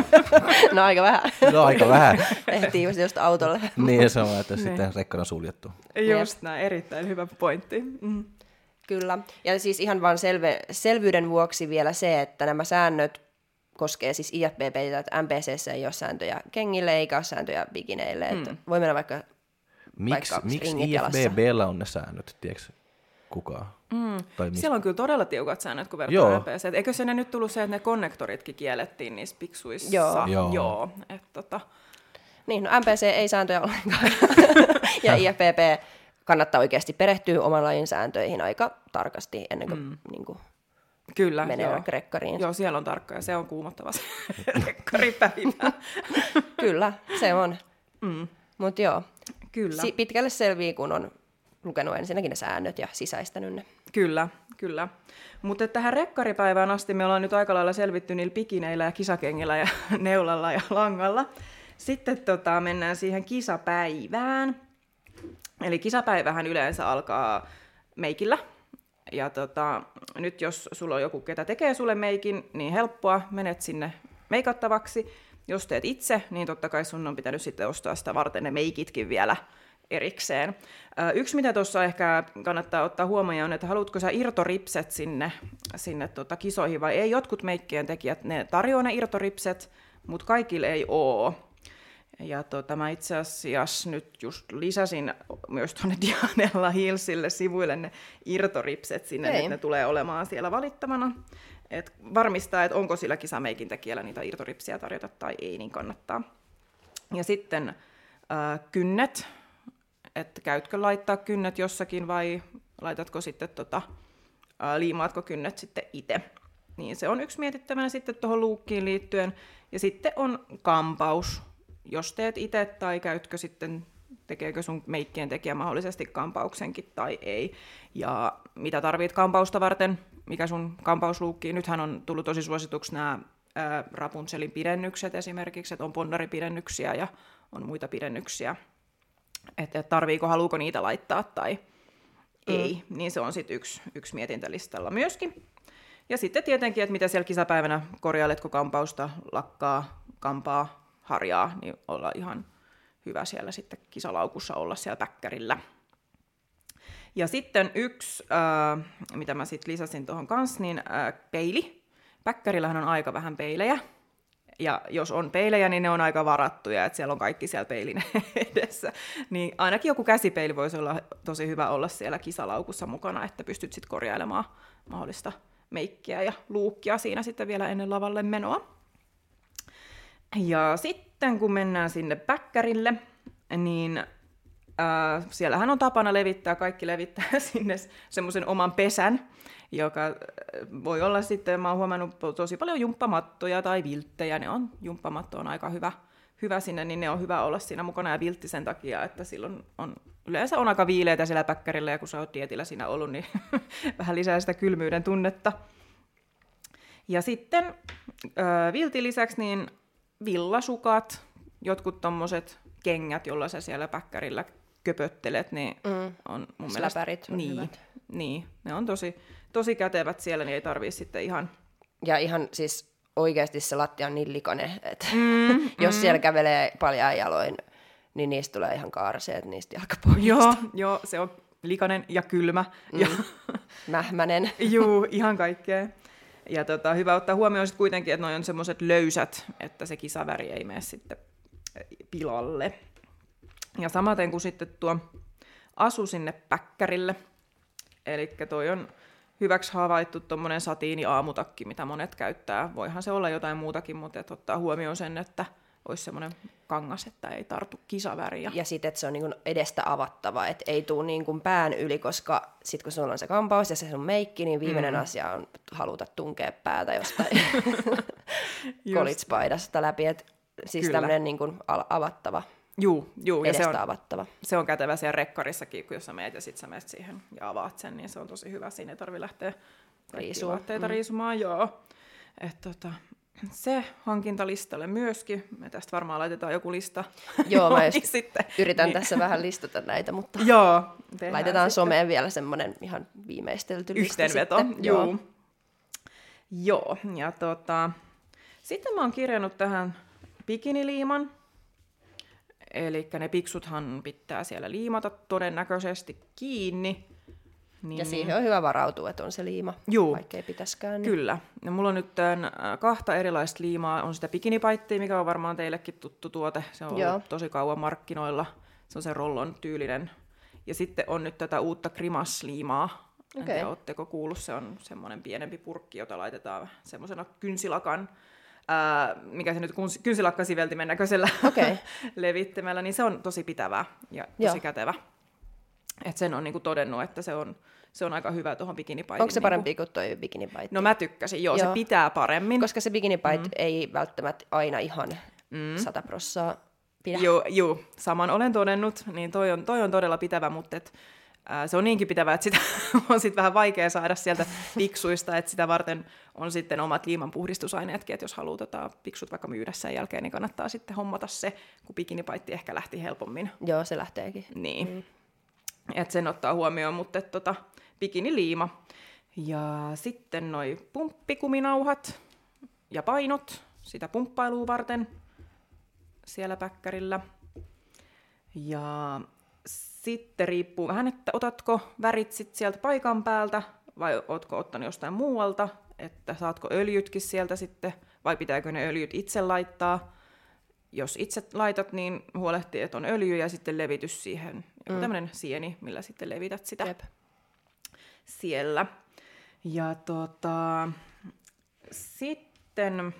[SPEAKER 3] (laughs)
[SPEAKER 2] no aika vähän.
[SPEAKER 1] No aika vähän.
[SPEAKER 2] Ehtii just, just autolle. (laughs)
[SPEAKER 1] niin se on, että sitten rekkari on suljettu.
[SPEAKER 3] just näin, erittäin hyvä pointti. Mm.
[SPEAKER 2] Kyllä. Ja siis ihan vain selve, selvyyden vuoksi vielä se, että nämä säännöt koskee siis IFBB, että MPCssä ei ole sääntöjä kengille eikä ole sääntöjä bikineille. Mm. Että voi mennä vaikka
[SPEAKER 1] Miksi, miksi. IFBBllä on ne säännöt, tiedätkö kukaan? Mm. Tai mistä?
[SPEAKER 3] Siellä on kyllä todella tiukat säännöt, kun
[SPEAKER 1] Joo.
[SPEAKER 3] verrataan MPC. Eikö se nyt tullut se, että ne konnektoritkin kiellettiin niissä piksuissa?
[SPEAKER 2] Joo.
[SPEAKER 1] Joo.
[SPEAKER 3] Joo. Et, tota,
[SPEAKER 2] Niin, no MPC ei sääntöjä ollenkaan. (laughs) ja IFPP kannattaa oikeasti perehtyä oman lajin sääntöihin aika tarkasti ennen kuin, mm. niin kuin
[SPEAKER 3] kyllä,
[SPEAKER 2] menee
[SPEAKER 3] joo.
[SPEAKER 2] rekkariin.
[SPEAKER 3] Joo, siellä on tarkka ja se on kuumottava se (laughs) rekkaripäivä.
[SPEAKER 2] Kyllä, se on. Mm. Mutta joo,
[SPEAKER 3] kyllä,
[SPEAKER 2] si- pitkälle selvii, kun on lukenut ensinnäkin ne säännöt ja sisäistänyt ne.
[SPEAKER 3] kyllä, kyllä. Mutta tähän rekkaripäivään asti me ollaan nyt aika lailla selvitty niillä pikineillä ja kisakengillä ja (laughs) neulalla ja langalla. Sitten tota, mennään siihen kisapäivään. Eli kisapäivähän yleensä alkaa meikillä. Ja tota, nyt jos sulla on joku, ketä tekee sulle meikin, niin helppoa, menet sinne meikattavaksi. Jos teet itse, niin totta kai sun on pitänyt sitten ostaa sitä varten ne meikitkin vielä erikseen. Yksi, mitä tuossa ehkä kannattaa ottaa huomioon, on, että haluatko sä irtoripset sinne, sinne tota kisoihin vai ei. Jotkut meikkien tekijät, ne tarjoaa ne irtoripset, mutta kaikille ei oo. Ja tota, mä itse asiassa nyt just lisäsin myös tuonne (laughs) Dianella Hillsille sivuille ne irtoripset sinne,
[SPEAKER 2] Hei.
[SPEAKER 3] että ne tulee olemaan siellä valittavana. Et varmistaa, että onko sillä kisameikin tekijällä niitä irtoripsiä tarjota tai ei, niin kannattaa. Ja sitten äh, kynnet, että käytkö laittaa kynnet jossakin vai laitatko sitten tota, liimaatko kynnet sitten itse. Niin se on yksi mietittävänä sitten tuohon luukkiin liittyen. Ja sitten on kampaus, jos teet itse tai käytkö sitten, tekeekö sun meikkien tekijä mahdollisesti kampauksenkin tai ei. Ja mitä tarvit kampausta varten, mikä sun kampausluukki. Nythän on tullut tosi suosituksi nämä ää, Rapunzelin pidennykset esimerkiksi, että on ponnaripidennyksiä ja on muita pidennyksiä. Että et tarviiko, haluuko niitä laittaa tai ei, niin se on sitten yksi, yksi mietintälistalla myöskin. Ja sitten tietenkin, että mitä siellä kisapäivänä korjailetko kampausta, lakkaa, kampaa, harjaa, niin olla ihan hyvä siellä sitten kisalaukussa olla siellä päkkärillä. Ja sitten yksi, äh, mitä mä sitten lisäsin tuohon kanssa, niin äh, peili. Päkkärillähän on aika vähän peilejä. Ja jos on peilejä, niin ne on aika varattuja, että siellä on kaikki siellä peilin (laughs) edessä. Niin ainakin joku käsipeili voisi olla tosi hyvä olla siellä kisalaukussa mukana, että pystyt sitten korjailemaan mahdollista meikkiä ja luukkia siinä sitten vielä ennen lavalle menoa. Ja sitten kun mennään sinne päkkärille, niin äh, siellähän on tapana levittää, kaikki levittää (laughs) sinne semmoisen oman pesän, joka äh, voi olla sitten, mä oon huomannut tosi paljon jumppamattoja tai vilttejä, ne on, jumppamatto on aika hyvä, hyvä sinne, niin ne on hyvä olla siinä mukana ja viltti sen takia, että silloin on, yleensä on aika viileitä siellä päkkärillä ja kun sä oot dietillä siinä ollut, niin (laughs) vähän lisää sitä kylmyyden tunnetta. Ja sitten viltin lisäksi niin villasukat, jotkut tommoset kengät, jolla sä siellä päkkärillä köpöttelet, niin
[SPEAKER 2] Mm.
[SPEAKER 3] on mun
[SPEAKER 2] Släpärit on
[SPEAKER 3] niin,
[SPEAKER 2] hyvät.
[SPEAKER 3] Niin, ne on tosi, tosi kätevät siellä, niin ei tarvii sitten ihan...
[SPEAKER 2] Ja ihan siis oikeasti se lattia on niin likainen, että mm, (laughs) jos mm. siellä kävelee paljon jaloin, niin niistä tulee ihan kaarseet niistä jalkapohjista.
[SPEAKER 3] Joo, joo, se on likainen ja kylmä. Mm. Ja, (laughs)
[SPEAKER 2] Mähmänen. (laughs)
[SPEAKER 3] juu, ihan kaikkea. Ja tota, hyvä ottaa huomioon sitten kuitenkin, että noi on semmoiset löysät, että se kisaväri ei mene sitten pilalle. Ja samaten kuin sitten tuo asu sinne päkkärille. Eli toi on hyväksi havaittu tuommoinen satiini aamutakki, mitä monet käyttää. Voihan se olla jotain muutakin, mutta et ottaa huomioon sen, että olisi semmoinen kangas, että ei tartu kisaväriä.
[SPEAKER 2] Ja sitten, että se on niin edestä avattava, että ei tule niin pään yli, koska sitten kun sulla on se kampaus ja se sun meikki, niin viimeinen mm. asia on haluta tunkea päätä jostain (laughs) kolitspaidasta läpi. Et siis tämmöinen niin avattava,
[SPEAKER 3] Juu, juu ja se on, se on kätevä siellä rekkarissakin, kun jos sä meet ja sit sä menet siihen ja avaat sen, niin se on tosi hyvä. Siinä ei tarvi lähteä
[SPEAKER 2] Riisua.
[SPEAKER 3] vaatteita
[SPEAKER 2] Mm.
[SPEAKER 3] riisumaan, joo. Et tota, se hankintalistalle myöskin. Me tästä varmaan laitetaan joku lista. (laughs)
[SPEAKER 2] Joo, mä just (laughs)
[SPEAKER 3] sitten.
[SPEAKER 2] Yritän
[SPEAKER 3] Niin.
[SPEAKER 2] tässä vähän listata näitä, mutta (laughs)
[SPEAKER 3] Joo.
[SPEAKER 2] laitetaan
[SPEAKER 3] sitten
[SPEAKER 2] someen vielä semmoinen ihan viimeistelty lista
[SPEAKER 3] Yhteenveto,
[SPEAKER 2] sitten.
[SPEAKER 3] juu. Joo, ja tota, sitten mä oon kirjannut tähän bikiniliiman. Eli ne piksuthan pitää siellä liimata todennäköisesti kiinni. Niin,
[SPEAKER 2] Ja siihen on hyvä varautua, että on se liima,
[SPEAKER 3] Juu.
[SPEAKER 2] vaikka ei pitäskään. Niin.
[SPEAKER 3] Kyllä. Ja mulla on nyt tämän, kahta erilaista liimaa. On sitä bikinipaittia, mikä on varmaan teillekin tuttu tuote. Se on
[SPEAKER 2] Joo.
[SPEAKER 3] ollut tosi kauan markkinoilla. Se on se rollon tyylinen. Ja sitten on nyt tätä uutta krimasliimaa. En
[SPEAKER 2] Okei.
[SPEAKER 3] tiedä, ootteko kuullut, se on semmoinen pienempi purkki, jota laitetaan semmoisena kynsilakan, ää, mikä se nyt, kynsilakkasiveltimen näköisellä (laughs)
[SPEAKER 2] Okei.
[SPEAKER 3] levittimellä, niin se on tosi pitävä ja tosi
[SPEAKER 2] Joo.
[SPEAKER 3] kätevä. Et sen on niinku todennut, että se on, se on aika hyvä tuohon bikinipaitin.
[SPEAKER 2] Onko se parempi kuin toi bikinipaitti?
[SPEAKER 3] No mä tykkäsin, joo, joo. Se pitää paremmin.
[SPEAKER 2] Koska se bikinipait mm. ei välttämättä aina ihan mm. 100 prossaa pidä.
[SPEAKER 3] Joo, joo, saman olen todennut, niin toi on, toi on todella pitävä, mutta et, se on niinkin pitävä, että sitä (laughs) on sitten vähän vaikea saada sieltä piksuista, että sitä varten on sitten omat liimanpuhdistusaineetkin, että jos haluaa tota, piksut vaikka myydä sen jälkeen, niin kannattaa sitten hommata se, kun bikinipaitti ehkä lähti helpommin.
[SPEAKER 2] Joo, se lähteekin.
[SPEAKER 3] Niin, mm. että sen ottaa huomioon, mutta et, tota, bikiniliima. Ja sitten noi pumppikuminauhat ja painot sitä pumppailua varten siellä päkkärillä. Ja sitten riippuu vähän, että otatko värit sit sieltä paikan päältä vai ootko ottanut jostain muualta, että saatko öljytkin sieltä sitten vai pitääkö ne öljyt itse laittaa. jos itse laitat, niin huolehtii, että on öljy ja sitten levitys siihen. Joku mm. tämmöinen sieni, millä sitten levität sitä
[SPEAKER 2] Jep.
[SPEAKER 3] siellä. Ja tota, sitten,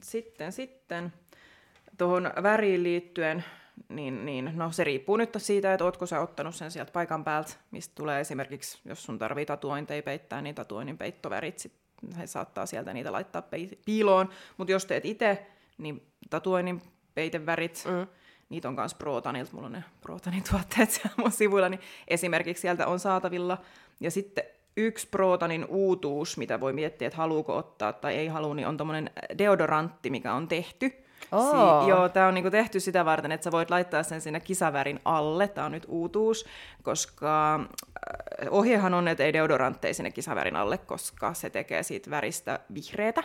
[SPEAKER 3] sitten, sitten tuohon väriin liittyen, niin, niin no se riippuu nyt siitä, että ootko sä ottanut sen sieltä paikan päältä, mistä tulee esimerkiksi, jos sun tarvii tatuointeja peittää, niin tatuoinnin peittovärit, sit he saattaa sieltä niitä laittaa pei- piiloon, mutta jos teet itse, niin tatuoinnin peitevärit, mm. niitä on myös Protanilta, mulla on ne Protanin tuotteet (laughs) siellä mun sivuilla, niin esimerkiksi sieltä on saatavilla. Ja sitten yksi Protanin uutuus, mitä voi miettiä, että haluuko ottaa tai ei halua, niin on tommonen deodorantti, mikä on tehty.
[SPEAKER 2] Oo.
[SPEAKER 3] Si- joo, tämä on niinku tehty sitä varten, että sä voit laittaa sen sinne kisavärin alle. Tämä on nyt uutuus, koska äh, ohjehan on, että ei deodorantteja sinne kisavärin alle, koska se tekee siitä väristä vihreätä.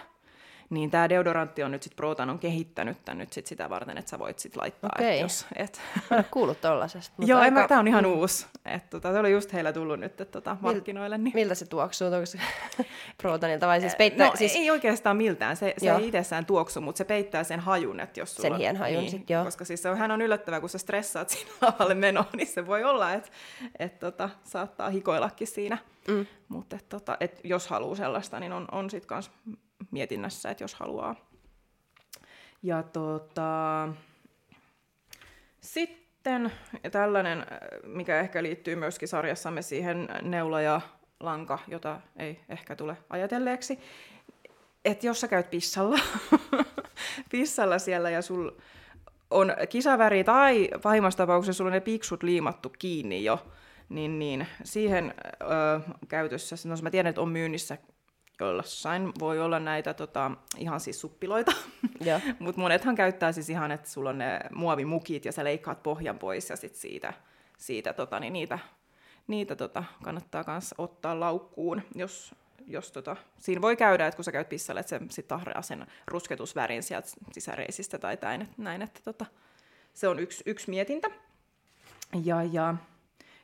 [SPEAKER 3] Niin tämä deodorantti on nyt sit Protan on kehittänyt tän nyt sit sitä varten, että sä voit sit laittaa,
[SPEAKER 2] Okei.
[SPEAKER 3] et jos, et,
[SPEAKER 2] Mä en kuullut tollasesta.
[SPEAKER 3] Joo,
[SPEAKER 2] aika-
[SPEAKER 3] tämä on ihan uusi. Et, tota, se oli just heillä tullut nyt et, tota, markkinoille. Niin...
[SPEAKER 2] Miltä se tuoksuu? Onko se (laughs) Protonilta vai siis peittää?
[SPEAKER 3] No
[SPEAKER 2] siis...
[SPEAKER 3] ei oikeastaan miltään, se, se
[SPEAKER 2] Joo.
[SPEAKER 3] ei itsessään tuoksu, mutta se peittää sen hajun, että jos sulla
[SPEAKER 2] Sen
[SPEAKER 3] on,
[SPEAKER 2] hienhajun
[SPEAKER 3] niin,
[SPEAKER 2] sit, joo.
[SPEAKER 3] Koska siis se on, hän on yllättävää, kun sä stressaat (laughs) siinä lavalle menoa, niin se voi olla, että et, tota, saattaa hikoillakin siinä. Mm. Mutta et, tota, et, jos haluaa sellaista, niin on, on sitten kans mietinnässä, että jos haluaa. Ja tota, sitten tällainen, mikä ehkä liittyy myöskin sarjassamme siihen neula ja lanka, jota ei ehkä tule ajatelleeksi, että jos sä käyt pissalla, (laughs) pissalla siellä ja sul on kisaväri tai pahimmassa tapauksessa sulla on ne piksut liimattu kiinni jo, niin, niin siihen ö, käytössä, no mä tiedän, että on myynnissä jossain. Voi olla näitä tota, ihan siis suppiloita, (laughs) mutta monethan käyttää siis ihan, että sulla on ne muovimukit ja sä leikkaat pohjan pois ja sit siitä, siitä tota, niin niitä, niitä tota, kannattaa myös ottaa laukkuun, jos, jos tota, siinä voi käydä, että kun sä käyt pissalle, että se sit tahraa sen rusketusvärin sieltä sisäreisistä tai näin, että, näin, että tota, se on yksi, yksi mietintä. Ja, ja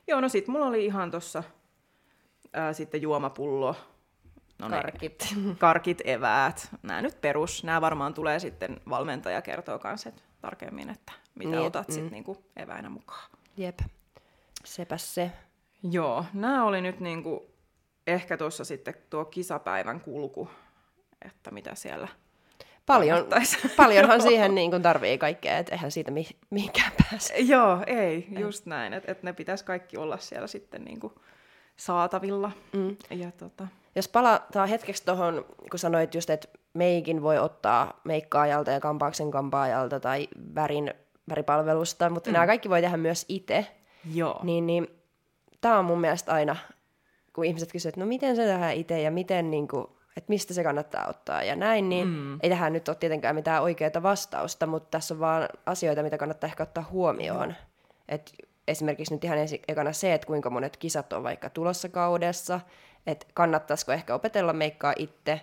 [SPEAKER 3] joo, no sit mulla oli ihan tossa ää, sitten juomapullo, no ne-
[SPEAKER 2] Karkit. (laughs) (laughs)
[SPEAKER 3] karkit, eväät, nämä nyt perus, nämä varmaan tulee sitten, valmentaja kertoo kanssa että tarkemmin, että mitä
[SPEAKER 2] Niin,
[SPEAKER 3] niin,
[SPEAKER 2] et-
[SPEAKER 3] otat mm. sitten niinku eväinä mukaan.
[SPEAKER 2] Jep. Sepäs se.
[SPEAKER 3] Joo, nämä oli nyt niinku ehkä tuossa sitten tuo kisapäivän kulku, että mitä siellä
[SPEAKER 2] Paljon, (laughs) paljonhan siihen niin kuin tarvii kaikkea, että eihän siitä mi- mihinkään pääse.
[SPEAKER 3] Joo, ei, just näin, että et ne pitäisi kaikki olla siellä sitten niinku saatavilla.
[SPEAKER 2] Mm.
[SPEAKER 3] Ja tota,
[SPEAKER 2] Jos palataan hetkeksi tuohon, kun sanoit just, että meikin voi ottaa meikkaajalta ja kampauksen kampaajalta tai värin, väripalvelusta, mutta mm. nämä kaikki voi tehdä myös itse.
[SPEAKER 3] joo,
[SPEAKER 2] Niin, niin tämä on mun mielestä aina, kun ihmiset kysyvät, että no miten se tehdään itse ja miten, niin kuin, että mistä se kannattaa ottaa ja näin, niin mm. ei tähän nyt ole tietenkään mitään oikeaa vastausta, mutta tässä on vaan asioita, mitä kannattaa ehkä ottaa huomioon. Et esimerkiksi nyt ihan ensi, ekana se, että kuinka monet kisat on vaikka tulossa kaudessa, että kannattaisiko ehkä opetella meikkaa itse,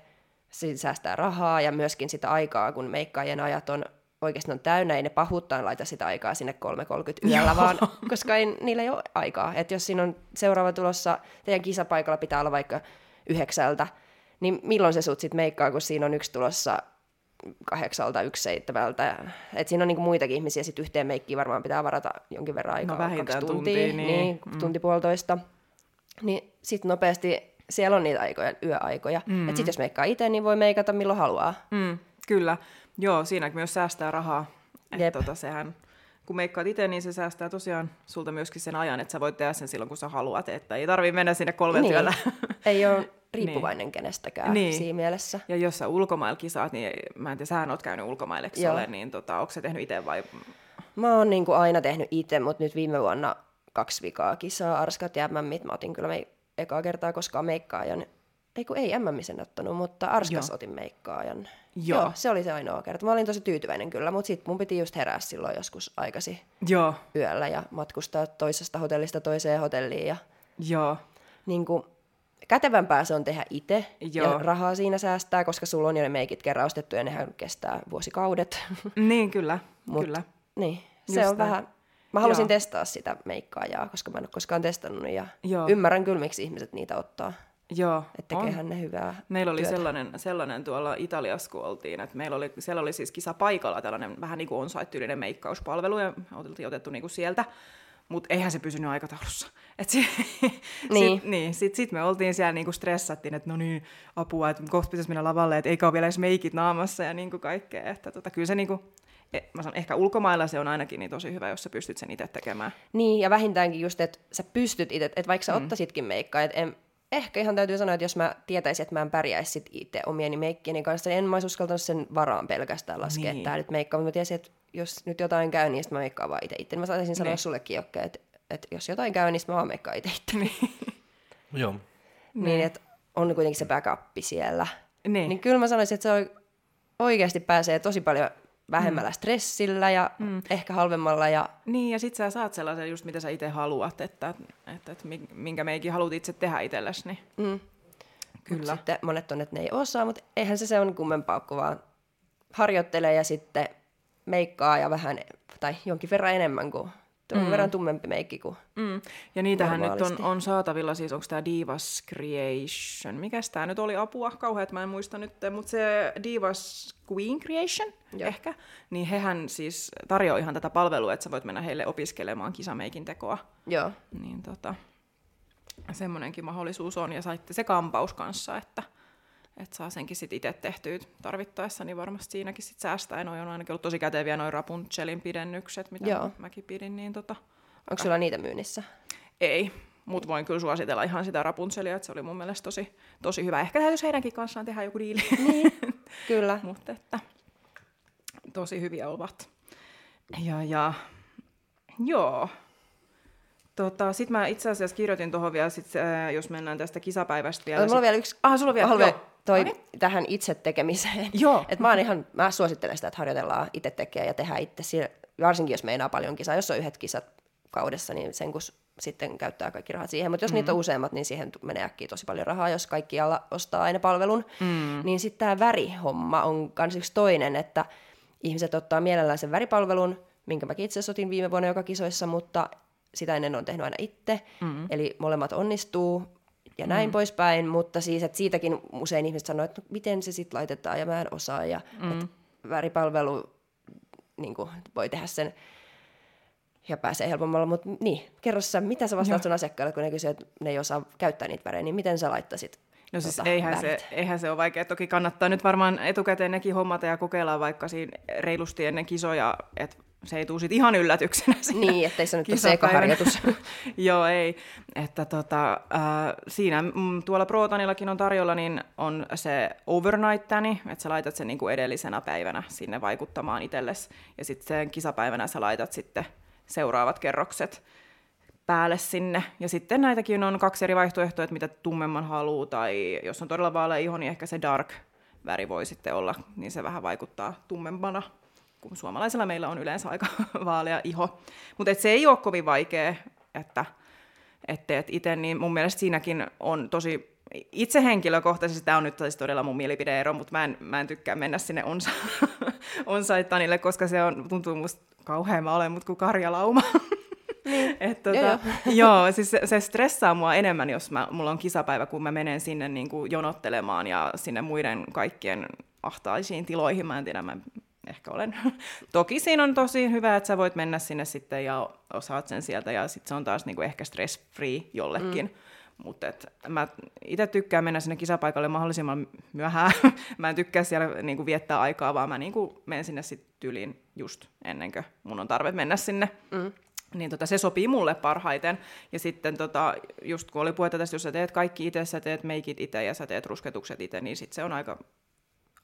[SPEAKER 2] siitä säästää rahaa ja myöskin sitä aikaa, kun meikkaajien ajat on oikeasti on täynnä, ei ne pahuuttaan laita sitä aikaa sinne 3.30 yöllä, vaan, koska ei, niillä ei ole aikaa. Et jos siinä on seuraava tulossa, teidän kisapaikalla pitää olla vaikka yhdeksältä, niin milloin se sut sit meikkaa, kun siinä on yksi tulossa kahdeksalta, yksi seitsemältä. Et siinä on niinku muitakin ihmisiä, sit yhteen meikkiin varmaan pitää varata jonkin verran aikaa,
[SPEAKER 3] No vähintään
[SPEAKER 2] kaksi
[SPEAKER 3] tuntia,
[SPEAKER 2] tuntia,
[SPEAKER 3] niin.
[SPEAKER 2] niin,
[SPEAKER 3] Mm.
[SPEAKER 2] tunti puolitoista. Niin sitten nopeasti siellä on niitä aikoja, yöaikoja. Mm. Et sit jos meikkaa itse, niin voi meikata milloin haluaa.
[SPEAKER 3] Mm, kyllä. Joo, siinä myös säästää rahaa. Että tota, sehän, kun meikkaat itse, niin se säästää tosiaan sulta myöskin sen ajan, että sä voit tehdä sen silloin, kun sä haluat, että ei tarvii mennä sinne kolmen
[SPEAKER 2] Niin.
[SPEAKER 3] työllä.
[SPEAKER 2] Ei ole (laughs) riippuvainen kenestäkään
[SPEAKER 3] Niin.
[SPEAKER 2] siinä mielessä.
[SPEAKER 3] Ja jos sä ulkomailla kisaat, niin mä en tiedä, sähän oot käynyt ulkomaille, ole, niin tota, onko se tehnyt itse vai...
[SPEAKER 2] Mä oon niinku aina tehnyt itse, mutta nyt viime vuonna kaksi vikaa kisaa, Arskat ja MMit. Mä otin kyllä me ekaa kertaa koskaan meikkaajan. Ei kun ei MMisen ottanut, mutta Arskas
[SPEAKER 3] Joo.
[SPEAKER 2] otin meikkaajan.
[SPEAKER 3] Joo.
[SPEAKER 2] Joo. se oli se ainoa kerta. Mä olin tosi tyytyväinen kyllä, mutta sitten mun piti just herää silloin joskus aikasi
[SPEAKER 3] Joo,
[SPEAKER 2] yöllä ja matkustaa toisesta hotellista toiseen hotelliin. Ja
[SPEAKER 3] joo,
[SPEAKER 2] niin kuin, kätevämpää se on tehdä itse ja rahaa siinä säästää, koska sulla on jo ne meikit kerran ostettu ja nehän kestää vuosikaudet. (laughs)
[SPEAKER 3] niin kyllä,
[SPEAKER 2] Mut-
[SPEAKER 3] kyllä.
[SPEAKER 2] Niin, se
[SPEAKER 3] Just
[SPEAKER 2] on
[SPEAKER 3] näin.
[SPEAKER 2] vähän... Mä halusin
[SPEAKER 3] Joo.
[SPEAKER 2] testaa sitä meikkaajaa, koska mä en ole koskaan testannut ja
[SPEAKER 3] Joo.
[SPEAKER 2] ymmärrän kyllä, miksi ihmiset niitä ottaa.
[SPEAKER 3] Joo,
[SPEAKER 2] että tekeehän ne hyvää
[SPEAKER 3] Meillä oli
[SPEAKER 2] työtä.
[SPEAKER 3] sellainen, sellainen tuolla Italiassa, kun oltiin, että meillä oli, siellä oli siis kisa paikalla tällainen vähän niin kuin on-site-tyylinen meikkauspalvelu, ja oltiin otettu niin kuin sieltä, mutta eihän se pysynyt aikataulussa. Et si- (laughs)
[SPEAKER 2] Niin.
[SPEAKER 3] Sit, niin, sit, sit me oltiin siellä niinku stressattiin, että no niin, apua, että kohta pitäisi mennä lavalle, että eikä ole vielä edes meikit naamassa ja niinku kaikkea. Että tota, kyllä se niinku, e- mä sanon, ehkä ulkomailla se on ainakin niin tosi hyvä, jos sä pystyt sen itse tekemään.
[SPEAKER 2] Niin, ja vähintäänkin just, että sä pystyt itse, että vaikka sä mm. ottaisitkin meikkaa, että en, ehkä ihan täytyy sanoa, että jos mä tietäisin, että mä en pärjäisi sit itse omieni meikkieni kanssa, niin en mä olisi uskaltanut sen varaan pelkästään laskea, niin.
[SPEAKER 3] Niin.
[SPEAKER 2] että tää nyt meikkaa, mutta mä tiesin, että jos nyt jotain käy, niin sit mä meikkaan vaan itse itse. Mä saisin sanoa
[SPEAKER 3] Niin.
[SPEAKER 2] sullekin, Jokke, että, että jos jotain käy, niin mä vaan meikkaan itse itse.
[SPEAKER 1] Joo.
[SPEAKER 2] Niin, että on kuitenkin se backup siellä.
[SPEAKER 3] Niin.
[SPEAKER 2] Niin kyllä mä sanoisin, että se on, oikeasti pääsee tosi paljon vähemmällä mm. stressillä ja mm. ehkä halvemmalla ja
[SPEAKER 3] Niin, ja sit sä saat sellaisen just mitä sä itse haluat, että, että, että mi- minkä meikin haluat itse tehdä itsellesi, niin
[SPEAKER 2] mm,
[SPEAKER 3] kyllä.
[SPEAKER 2] Sitten monet on, että ne ei osaa, mutta eihän se se on kummempaa, kun vaan harjoittelee ja sitten meikkaa ja vähän, tai jonkin verran enemmän kuin, mm. verran tummempi meikki kuin.
[SPEAKER 3] Mm. Ja niitähän nyt on, on saatavilla, siis onko tämä Divas Creation, mikäs tämä nyt oli apua, kauheat mä en muista nyt, mutta se Divas Queen Creation
[SPEAKER 2] Joo.
[SPEAKER 3] ehkä, niin hehän siis tarjoaa ihan tätä palvelua, että sä voit mennä heille opiskelemaan kisameikin tekoa.
[SPEAKER 2] Joo,
[SPEAKER 3] Niin tota, semmoinenkin mahdollisuus on, ja saitte se kampaus kanssa, että, että saa senkin sitten itse tehtyä tarvittaessa, niin varmasti siinäkin sitten säästää. Ja noi on ainakin ollut tosi käteviä noin Rapunzelin pidennykset, mitä
[SPEAKER 2] Joo.
[SPEAKER 3] mäkin pidin, niin tota,
[SPEAKER 2] onko sulla niitä myynnissä?
[SPEAKER 3] ei, mutta voin kyllä suositella ihan sitä Rapunzelia, että se oli mun mielestä tosi, tosi hyvä. Ehkä täytyisi heidänkin kanssaan tehdä joku diili,
[SPEAKER 2] Niin, (laughs) kyllä.
[SPEAKER 3] mutta että tosi hyviä ovat. Ja, ja joo. Tota, Sitten mä itse asiassa kirjoitin tuohon vielä, sit, äh, jos mennään tästä kisapäivästä vielä.
[SPEAKER 2] Mulla on vielä yksi
[SPEAKER 3] Ah, sulla on vielä,
[SPEAKER 2] haluan
[SPEAKER 3] joo.
[SPEAKER 2] Toi
[SPEAKER 3] No niin.
[SPEAKER 2] tähän itse tekemiseen.
[SPEAKER 3] Joo.
[SPEAKER 2] Et mä, oon ihan, mä suosittelen sitä, että harjoitellaan itse tekee ja tehdään itse. Siinä- Varsinkin jos meinaa paljon kisaa. Jos on yhdet kisat kaudessa, niin sen kun sitten käyttää kaikki rahat siihen. Mutta jos mm. niitä on useammat, niin siihen menee äkkiä tosi paljon rahaa, jos kaikki alla ostaa aina palvelun. Mm. Niin sitten tämä värihomma on kans yksi toinen, että ihmiset ottaa mielellään sen väripalvelun, minkä mäkin itse asiassa otin viime vuonna joka kisoissa, mutta sitä ennen on tehnyt aina itse. Mm. Eli molemmat onnistuu ja näin mm. poispäin, mutta siis, että siitäkin usein ihmiset sanoo, että no, miten se sitten laitetaan ja mä en osaa. Ja mm. että väripalvelu niin kuin, voi tehdä sen ja pääsee helpommalla, mutta niin, kerro sä, mitä sä vastaat sun asiakkaille, kun ne kysyy, että ne ei osaa käyttää niitä värejä, niin miten sä laittaisit
[SPEAKER 3] No siis
[SPEAKER 2] tota,
[SPEAKER 3] eihän, se, eihän se ole vaikea. Toki kannattaa nyt varmaan etukäteen nekin hommata ja kokeilla vaikka siinä reilusti ennen kisoja, että se ei tule sit ihan yllätyksenä. (laughs)
[SPEAKER 2] Niin, ettei se nyt ole harjoitus. (laughs)
[SPEAKER 3] Joo, ei. Että tota, äh, siinä mm, tuolla Protanillakin on tarjolla, niin on se overnight täni, että sä laitat sen niinku edellisenä päivänä sinne vaikuttamaan itsellesi. Ja sitten sen kisapäivänä sä laitat sitten seuraavat kerrokset päälle sinne. Ja sitten näitäkin on kaksi eri vaihtoehtoa, että mitä tummemman haluaa, tai jos on todella vaalea iho, niin ehkä se dark väri voi sitten olla, niin se vähän vaikuttaa tummempana, kun suomalaisella meillä on yleensä aika (laughs) vaalea iho. Mutta se ei ole kovin vaikea, että et teet itse, niin mun mielestä siinäkin on tosi itse henkilökohtaisesti, tämä on nyt siis todella mun mielipideero, mutta mä en, mä en tykkää mennä sinne onsa, (laughs) onsaitanille, koska se on, tuntuu musta kauhean, mä olen mut kuin karjalauma. Niin. (laughs) Et, tota,
[SPEAKER 2] Joo,
[SPEAKER 3] joo, joo. siis se, se stressaa mua enemmän, jos mä, mulla on kisapäivä, kun mä menen sinne niin kuin jonottelemaan ja sinne muiden kaikkien ahtaisiin tiloihin. Mä en tiedä, mä ehkä olen. (laughs) Toki siinä on tosi hyvä, että sä voit mennä sinne sitten ja osaat sen sieltä ja sitten se on taas niin kuin ehkä stress-free jollekin. Mm. Mutta mä itse tykkään mennä sinne kisapaikalle mahdollisimman myöhään. (laughs) mä en tykkää siellä niinku viettää aikaa, vaan mä niinku menen sinne sitten tyyliin just ennen kuin mun on tarve mennä sinne. Mm. Niin tota, se sopii mulle parhaiten. Ja sitten tota, just kun oli puhetta tästä, jos sä teet kaikki itse, sä teet meikit itse ja sä teet rusketukset itse, niin sitten se on aika,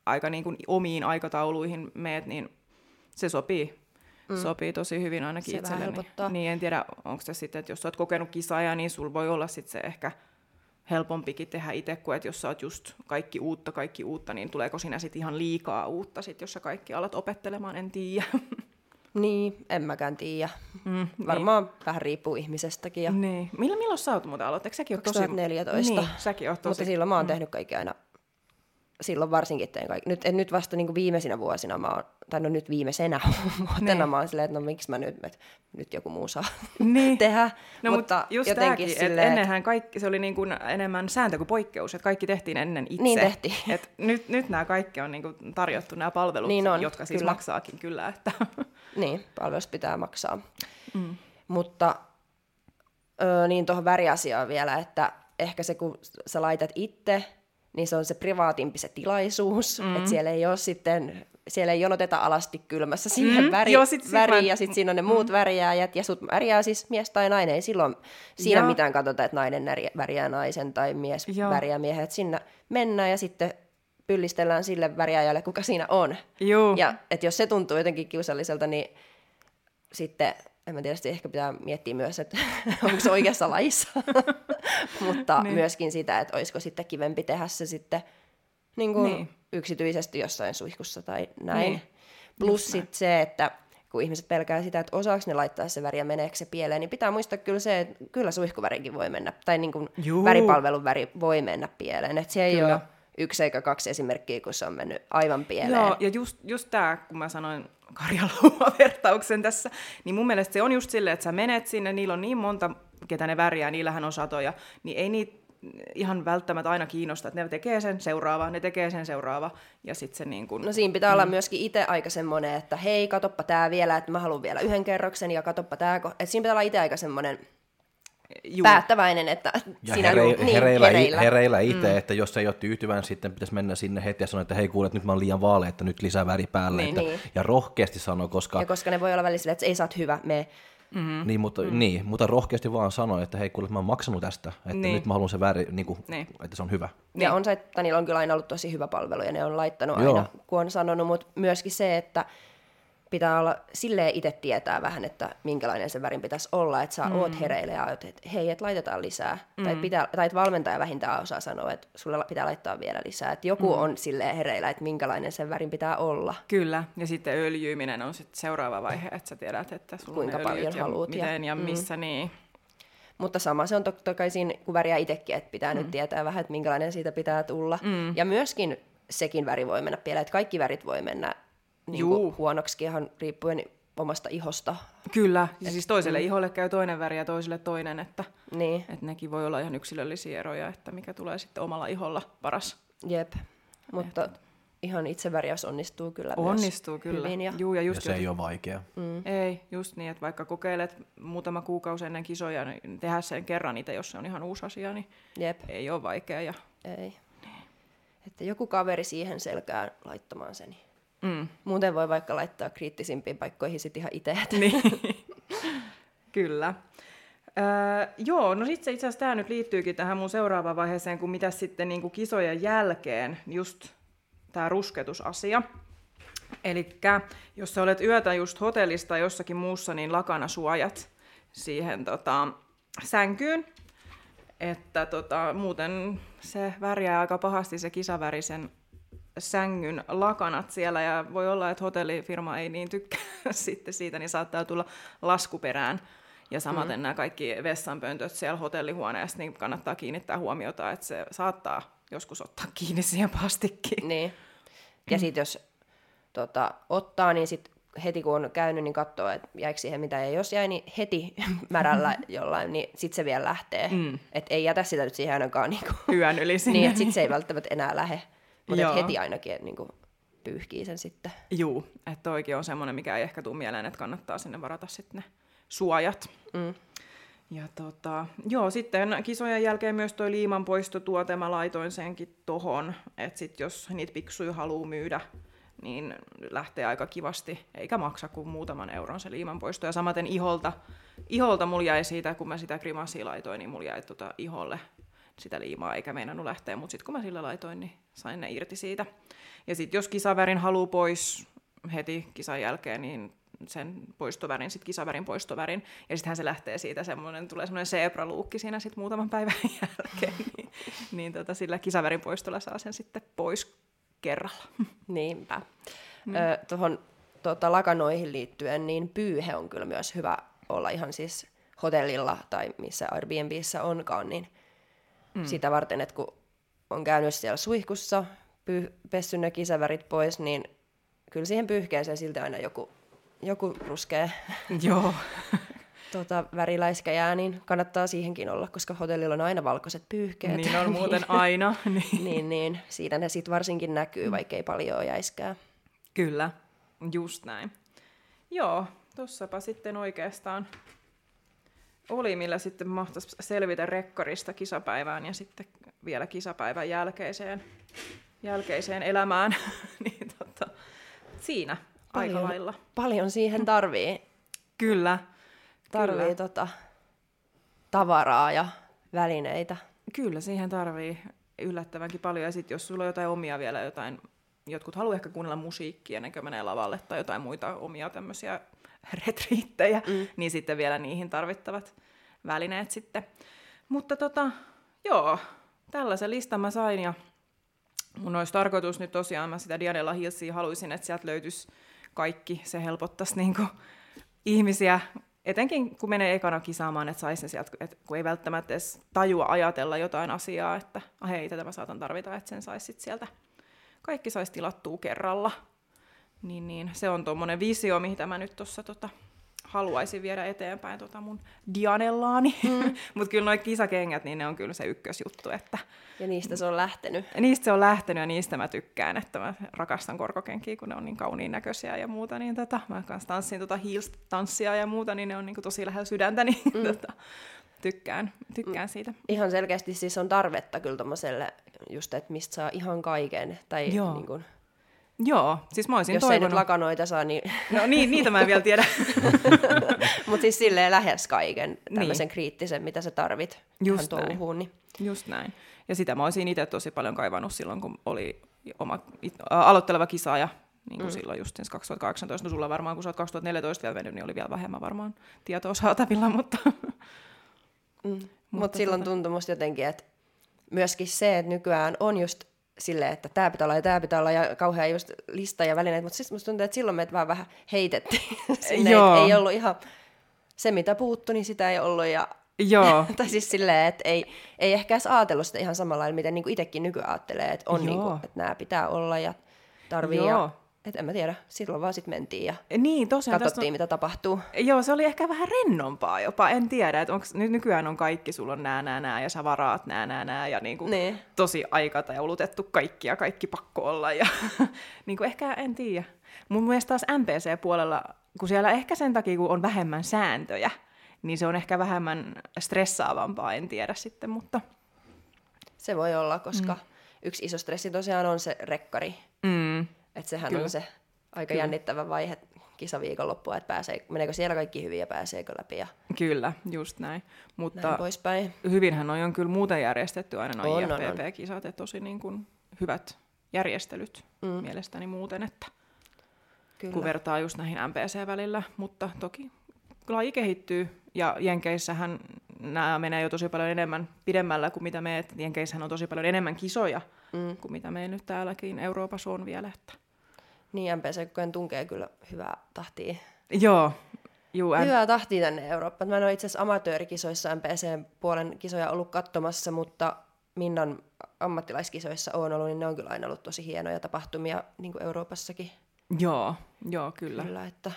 [SPEAKER 3] aika niin kuin omiin aikatauluihin meet, niin se sopii. Mm. Sopii tosi hyvin ainakin
[SPEAKER 2] Se
[SPEAKER 3] itselleni.
[SPEAKER 2] helpottaa.
[SPEAKER 3] Niin en tiedä, onko se sitten, että jos oot kokenut kisaaja, niin sul voi olla sitten se ehkä helpompikin tehdä itse, kuin että jos sä oot just kaikki uutta, kaikki uutta, niin tuleeko siinä sitten ihan liikaa uutta, sit, jos sä kaikki alat opettelemaan, en tiedä. (laughs)
[SPEAKER 2] Niin, en mäkään tiedä.
[SPEAKER 3] Mm,
[SPEAKER 2] Varmaan vähän riippuu ihmisestäkin. Ja...
[SPEAKER 3] Niin. Milloin, milloin sä oot muuten aloittanut? Säkin oot tosi...
[SPEAKER 2] 2014.
[SPEAKER 3] Niin, säkin oot tosi...
[SPEAKER 2] Mutta silloin mä oon tehnyt kaikki aina silloin varsinkin tein kaikki. Nyt, nyt vasta niin kuin viimeisinä vuosina mä oon, tai no nyt viimeisenä (laughs) vuotena
[SPEAKER 3] Niin.
[SPEAKER 2] mä oon silleen, että no miksi mä nyt, että nyt joku muu saa
[SPEAKER 3] Niin. (laughs)
[SPEAKER 2] tehdä.
[SPEAKER 3] No mutta,
[SPEAKER 2] mutta
[SPEAKER 3] just
[SPEAKER 2] jotenkin
[SPEAKER 3] tämäkin, että
[SPEAKER 2] silleen, että-
[SPEAKER 3] ennenhän kaikki, se oli niin kuin enemmän sääntö kuin poikkeus, että kaikki tehtiin ennen itse.
[SPEAKER 2] Niin tehtiin. (laughs)
[SPEAKER 3] Et nyt, nyt nämä kaikki on niin kuin tarjottu, nämä palvelut,
[SPEAKER 2] Niin on,
[SPEAKER 3] jotka siis
[SPEAKER 2] kyllä.
[SPEAKER 3] maksaakin kyllä. Että.
[SPEAKER 2] Niin, palvelusta pitää maksaa. Mm. Mutta ö, niin tuohon väriasiaan vielä, että ehkä se kun sä laitat itse, niin se on se privaatimpi se tilaisuus, mm. että siellä ei ole sitten, siellä ei jonoteta alasti kylmässä siihen
[SPEAKER 3] Mm,
[SPEAKER 2] väri,
[SPEAKER 3] joo, sit- sit
[SPEAKER 2] väriin
[SPEAKER 3] mä-
[SPEAKER 2] ja sitten siinä on ne muut mm. värijääjät ja sut värjää siis mies tai nainen, ei silloin siinä
[SPEAKER 3] Joo.
[SPEAKER 2] mitään katsota, että nainen värjää naisen tai mies
[SPEAKER 3] Joo.
[SPEAKER 2] värjää miehen, että sinne mennään ja sitten pyllistellään sille värjääjälle, kuka siinä on.
[SPEAKER 3] Juu.
[SPEAKER 2] Ja että jos se tuntuu jotenkin kiusalliselta, niin sitten, en mä sitten ehkä pitää miettiä myös, että (laughs) onko se oikeassa laissa, (laughs) mutta niin. myöskin sitä, että olisiko sitten kivempi tehdä se sitten niin kuin
[SPEAKER 3] Niin.
[SPEAKER 2] niin. yksityisesti jossain suihkussa tai näin.
[SPEAKER 3] Niin.
[SPEAKER 2] Plus sitten se, että kun ihmiset pelkää sitä, että osaako ne laittaa se väri ja meneekö se pieleen, niin pitää muistaa kyllä se, että kyllä suihkuvärikin voi mennä, tai niin kuin
[SPEAKER 3] Juu.
[SPEAKER 2] väripalvelun väri voi mennä pieleen. Että se ei
[SPEAKER 3] Kyllä.
[SPEAKER 2] ole yksi eikä kaksi esimerkkiä, kun se on mennyt aivan pieleen.
[SPEAKER 3] Joo, ja just, just tämä, kun mä sanoin karjalauma-vertauksen (laughs) tässä, niin mun mielestä se on just silleen, että sä menet sinne, niillä on niin monta, ketä ne värjää, niillähän on satoja, niin ei niitä ihan välttämättä aina kiinnosta, että ne tekee sen seuraava, ne tekee sen seuraava, ja sitten se niin kuin...
[SPEAKER 2] No siinä pitää mm. olla myöskin itse aika semmoinen, että hei, katoppa tää vielä, että mä haluan vielä yhden kerroksen ja katoppa tää. ko- Et siinä pitää olla itse aika semmoinen
[SPEAKER 3] Juu.
[SPEAKER 2] päättäväinen, että
[SPEAKER 1] Ja
[SPEAKER 2] sinä
[SPEAKER 1] here,
[SPEAKER 2] niin,
[SPEAKER 1] hereillä,
[SPEAKER 2] hereillä.
[SPEAKER 1] hereillä itse, mm. että jos ei ole tyytyväinen, sitten pitäisi mennä sinne heti ja sanoa, että hei kuule, että nyt mä oon liian vaalea, että nyt lisää väri päälle.
[SPEAKER 3] Niin,
[SPEAKER 1] että,
[SPEAKER 2] niin.
[SPEAKER 1] Ja rohkeasti sanoa, koska...
[SPEAKER 2] Ja koska ne voi olla välillä että ei sä oot hyvä, me
[SPEAKER 1] Mm. Niin, mutta, mm. niin, mutta rohkeasti vaan sanoa, että hei kuule, mä oon maksanut tästä, että
[SPEAKER 3] Niin.
[SPEAKER 1] niin. nyt mä haluan se väri, niin kuin,
[SPEAKER 3] Niin.
[SPEAKER 1] että se on hyvä.
[SPEAKER 2] Niin. Ja on se, että niillä on kyllä aina ollut tosi hyvä palvelu ja ne on laittanut
[SPEAKER 1] Joo.
[SPEAKER 2] aina, kun on sanonut, mutta myöskin se, että pitää olla silleen itse tietää vähän, että minkälainen se värin pitäisi olla, että sä mm. oot hereillä ja oot, että hei, että laitetaan lisää. Mm. Tai, pitää, tai että valmentaja vähintään osaa sanoa, että sulle pitää laittaa vielä lisää. Että joku mm. on silleen hereillä, että minkälainen sen värin pitää olla.
[SPEAKER 3] Kyllä, ja sitten öljyyminen on sitten seuraava vaihe, että sä tiedät, että sulla
[SPEAKER 2] Kuinka
[SPEAKER 3] on
[SPEAKER 2] paljon
[SPEAKER 3] ja
[SPEAKER 2] haluat ja-
[SPEAKER 3] miten ja missä, niin.
[SPEAKER 2] Mutta sama se on totta kai siinä, kun väriä itsekin, että pitää mm. nyt tietää vähän, että minkälainen siitä pitää tulla. Mm. Ja myöskin sekin väri voi mennä pieleen, että kaikki värit voi mennä niin
[SPEAKER 3] Juu.
[SPEAKER 2] kuin huonoksi ihan riippuen omasta ihosta.
[SPEAKER 3] Kyllä, ja siis toiselle iholle käy toinen väri ja toiselle toinen, että,
[SPEAKER 2] Niin,
[SPEAKER 3] että nekin voi olla ihan yksilöllisiä eroja, että mikä tulee sitten omalla iholla paras.
[SPEAKER 2] jep. Mutta ihan itse värjäys onnistuu kyllä
[SPEAKER 3] Onnistuu
[SPEAKER 2] myös
[SPEAKER 3] kyllä.
[SPEAKER 2] hyvin. Ja,
[SPEAKER 3] Juu, ja
[SPEAKER 1] Ja
[SPEAKER 3] just
[SPEAKER 1] se ei ole vaikea.
[SPEAKER 3] Mm. Ei, just niin, että vaikka kokeilet muutama kuukausi ennen kisoja, niin tehdä sen kerran itse, jos se on ihan uusi asia, niin
[SPEAKER 2] jep,
[SPEAKER 3] ei ole vaikea. Ja,
[SPEAKER 2] ei. Että joku kaveri siihen selkään laittamaan sen.
[SPEAKER 3] mm.
[SPEAKER 2] Muuten voi vaikka laittaa kriittisimpiin paikkoihin sitten ihan itse. (laughs)
[SPEAKER 3] niin. Kyllä. Öö, joo, no sitten itse asiassa tämä nyt liittyykin tähän mun seuraavaan vaiheeseen, kun mitä sitten niin kuin kisojen jälkeen, just tämä rusketusasia. Eli jos sä olet yötä just hotellista tai jossakin muussa, niin lakana suojat siihen tota, sänkyyn. Että tota, muuten se värjää aika pahasti se kisavärisen sängyn lakanat siellä ja voi olla, että hotellifirma ei niin tykkää (laughs) sitten siitä, niin saattaa tulla laskuperään. Ja samaten mm. nämä kaikki vessanpöntöt siellä hotellihuoneessa, niin kannattaa kiinnittää huomiota, että se saattaa joskus ottaa kiinni siihen plastikkiin.
[SPEAKER 2] Niin. Ja sitten jos tota, ottaa, niin sit heti kun on käynyt, niin katsoo, että jäikö siihen mitään. Ja jos jäi, niin heti (laughs) märällä (laughs) jollain, niin sitten se vielä lähtee. Mm. Että ei jätä sitä nyt siihen ainakaan. Niin, kuin,
[SPEAKER 3] Yön yli sinne.
[SPEAKER 2] niin että sitten se ei välttämättä enää lähe. Mutta
[SPEAKER 3] Joo.
[SPEAKER 2] heti ainakin niin kuin, pyyhkii sen sitten.
[SPEAKER 3] Juu, että toikin on semmoinen, mikä ei ehkä tule mieleen, että kannattaa sinne varata sitten ne suojat.
[SPEAKER 2] Mm.
[SPEAKER 3] Ja tota, joo, sitten kisojen jälkeen myös toi liiman poistotuote, mä laitoin senkin tohon, että sit jos niitä piksuja haluaa myydä, niin lähtee aika kivasti, eikä maksa kuin muutaman euron se liiman poisto. Ja samaten iholta, iholta mulla jäi siitä, kun mä sitä grimassia laitoin, niin mulla jäi tota iholle sitä liimaa, eikä meinannut lähteä, mutta sitten kun mä sillä laitoin, niin sain ne irti siitä. Ja sitten jos kisavärin haluu pois heti kisan jälkeen, niin sen poistovärin, sitten kisavärin poistovärin, ja sittenhän se lähtee siitä semmoinen, tulee semmoinen zebra-luukki siinä sitten muutaman päivän (laughs) jälkeen, niin, niin tota, sillä kisavärin poistolla saa sen sitten pois kerralla. (laughs)
[SPEAKER 2] Niinpä. Mm. Ö, tuohon tota, lakanoihin liittyen, niin pyyhe on kyllä myös hyvä olla ihan siis hotellilla tai missä Airbnbissä onkaan, niin mm. sitä varten, että kun on käynyt siellä suihkussa, pyh- pessy ne kisävärit pois, niin kyllä siihen pyyhkeeseen silti aina joku, joku ruskee (laughs)
[SPEAKER 3] Joo. (laughs)
[SPEAKER 2] tota, väriläiskä jää, niin kannattaa siihenkin olla, koska hotellilla on aina valkoiset pyyhkeet.
[SPEAKER 3] niin on (laughs) muuten aina. Niin.
[SPEAKER 2] niin, niin, siitä ne sitten varsinkin näkyy, vaikkei paljon jäiskää.
[SPEAKER 3] Kyllä, just näin. Joo, tossapa sitten oikeastaan oli, millä sitten mahtaisi selvitä rekkarista kisapäivään ja sitten vielä kisapäivän jälkeiseen, jälkeiseen elämään. (laughs) niin tota, siinä aika
[SPEAKER 2] Paljon.
[SPEAKER 3] lailla.
[SPEAKER 2] Paljon siihen tarvii,
[SPEAKER 3] Kyllä.
[SPEAKER 2] tarvii
[SPEAKER 3] Kyllä.
[SPEAKER 2] tota, tavaraa ja välineitä.
[SPEAKER 3] Kyllä, siihen tarvii yllättävänkin paljon. Ja sitten jos sulla on jotain omia vielä, jotain, jotkut haluaa ehkä kuunnella musiikkia ennen kuin menee lavalle tai jotain muita omia tämmöisiä retriittejä, mm. niin sitten vielä niihin tarvittavat välineet sitten. Mutta tota, joo, tällaisen listan mä sain ja mun olisi tarkoitus nyt tosiaan, mä sitä Dianella Hillsia haluaisin, että sieltä löytyisi kaikki, se helpottaisi niinku ihmisiä, etenkin kun menee ekana kisaamaan, että saisi ne sieltä, että kun ei välttämättä edes tajua ajatella jotain asiaa, että ah, hei, tätä mä saatan tarvita, että sen saisi sieltä, kaikki saisi tilattua kerralla. Niin, niin se on tuommoinen visio, mitä mä nyt tuossa tota, haluaisin viedä eteenpäin tota mun Dianellaani. Mm. (laughs) Mutta kyllä nuo kisakengät, niin ne on kyllä se ykkösjuttu, että
[SPEAKER 2] Ja niistä se on lähtenyt.
[SPEAKER 3] niistä se on lähtenyt ja niistä mä tykkään, että mä rakastan korkokenkiä, kun ne on niin kauniin näköisiä ja muuta. Niin tota, mä kanssa tanssin tota heels-tanssia ja muuta, niin ne on niin tosi lähellä sydäntä, (laughs) niin mm. tota, tykkään, tykkään siitä.
[SPEAKER 2] Ihan selkeästi siis on tarvetta kyllä tommoselle, just että mistä saa ihan kaiken. Tai
[SPEAKER 3] Joo.
[SPEAKER 2] niin kun,
[SPEAKER 3] Joo, siis mä olisin
[SPEAKER 2] jos ei
[SPEAKER 3] toivonut...
[SPEAKER 2] nyt lakanoita saa, niin...
[SPEAKER 3] No niin, niitä mä en vielä tiedä. (laughs)
[SPEAKER 2] Mutta siis silleen lähes kaiken tämmöisen niin. kriittisen, mitä sä tarvit
[SPEAKER 3] Just
[SPEAKER 2] tähän
[SPEAKER 3] näin.
[SPEAKER 2] touhuun. Niin.
[SPEAKER 3] Just näin. Ja sitä mä olisin itse tosi paljon kaivannut silloin, kun oli oma it, ä, aloitteleva kisaaja, niin kuin mm. silloin just siis 2018. No sulla varmaan, kun sä oot 2014 vielä mennyt, niin oli vielä vähemmän varmaan tietoa saatavilla, mutta...
[SPEAKER 2] Mm. Mutta
[SPEAKER 3] Mutta
[SPEAKER 2] Mut silloin
[SPEAKER 3] tota-
[SPEAKER 2] tuntui musta jotenkin, että myöskin se, että nykyään on just silleen, että tämä pitää olla ja tämä pitää olla ja kauhean just lista ja välineet, mutta sitten musta tuntuu, että silloin meitä vaan vähän heitettiin (laughs) sinne,
[SPEAKER 3] Joo.
[SPEAKER 2] ei ollut ihan se, mitä puuttu, niin sitä ei ollut ja
[SPEAKER 3] Joo, (laughs)
[SPEAKER 2] tai siis silleen, että ei, ei ehkä edes ajatellut sitä ihan samalla lailla, miten niin itsekin nykyään ajattelee, että on
[SPEAKER 3] Joo.
[SPEAKER 2] niin kuin, että nämä pitää olla ja tarvii.
[SPEAKER 3] Joo.
[SPEAKER 2] Ja, et en mä tiedä, silloin vaan sitten mentiin ja
[SPEAKER 3] niin tosiaan.
[SPEAKER 2] katsottiin, mitä tapahtuu.
[SPEAKER 3] On, joo, se oli ehkä vähän rennompaa jopa, en tiedä, että onks, nyt nykyään on kaikki, sulla on nää, nää, nää, ja sä varaat nää, nää, nää, ja niinku
[SPEAKER 2] Niin.
[SPEAKER 3] tosi aikataulutettu kaikki, ja kaikki pakko olla, ja (laughs) niinku ehkä en tiedä. Mun mielestä taas MPC-puolella, kun siellä ehkä sen takia, kun on vähemmän sääntöjä, niin se on ehkä vähemmän stressaavampaa, en tiedä sitten, mutta...
[SPEAKER 2] Se voi olla, koska mm. yksi iso stressi tosiaan on se rekkari.
[SPEAKER 3] Mm,
[SPEAKER 2] Että sehän
[SPEAKER 3] Kyllä.
[SPEAKER 2] on se aika
[SPEAKER 3] Kyllä.
[SPEAKER 2] jännittävä vaihe kisaviikonloppua, että pääsee, meneekö siellä kaikki hyvin ja pääseekö läpi ja
[SPEAKER 3] kyllä, just näin. Mutta
[SPEAKER 2] näin poispäin.
[SPEAKER 3] hyvinhän noi on kyllä muuten järjestetty aina noin. IFPP-kisat, että tosi niin kuin hyvät järjestelyt mm. mielestäni muuten, että
[SPEAKER 2] Kyllä.
[SPEAKER 3] kun vertaa just näihin MPC-välillä, mutta toki laji kehittyy ja Jenkeissähän nämä menee jo tosi paljon enemmän pidemmällä kuin mitä me, että Jenkeissähän on tosi paljon enemmän kisoja mm. kuin mitä me nyt täälläkin Euroopassa on vielä. Että.
[SPEAKER 2] Niin, MPC koko ajan tunkee kyllä hyvää tahtia.
[SPEAKER 3] Joo, juu, M-
[SPEAKER 2] Hyvää tahtia tänne Eurooppaan. Mä en ole itse asiassa amatöörikisoissa MPC-puolen kisoja ollut katsomassa, mutta Minnan ammattilaiskisoissa on ollut, niin ne on kyllä aina ollut tosi hienoja tapahtumia niin kuin Euroopassakin.
[SPEAKER 3] joo, joo, kyllä.
[SPEAKER 2] Kyllä, että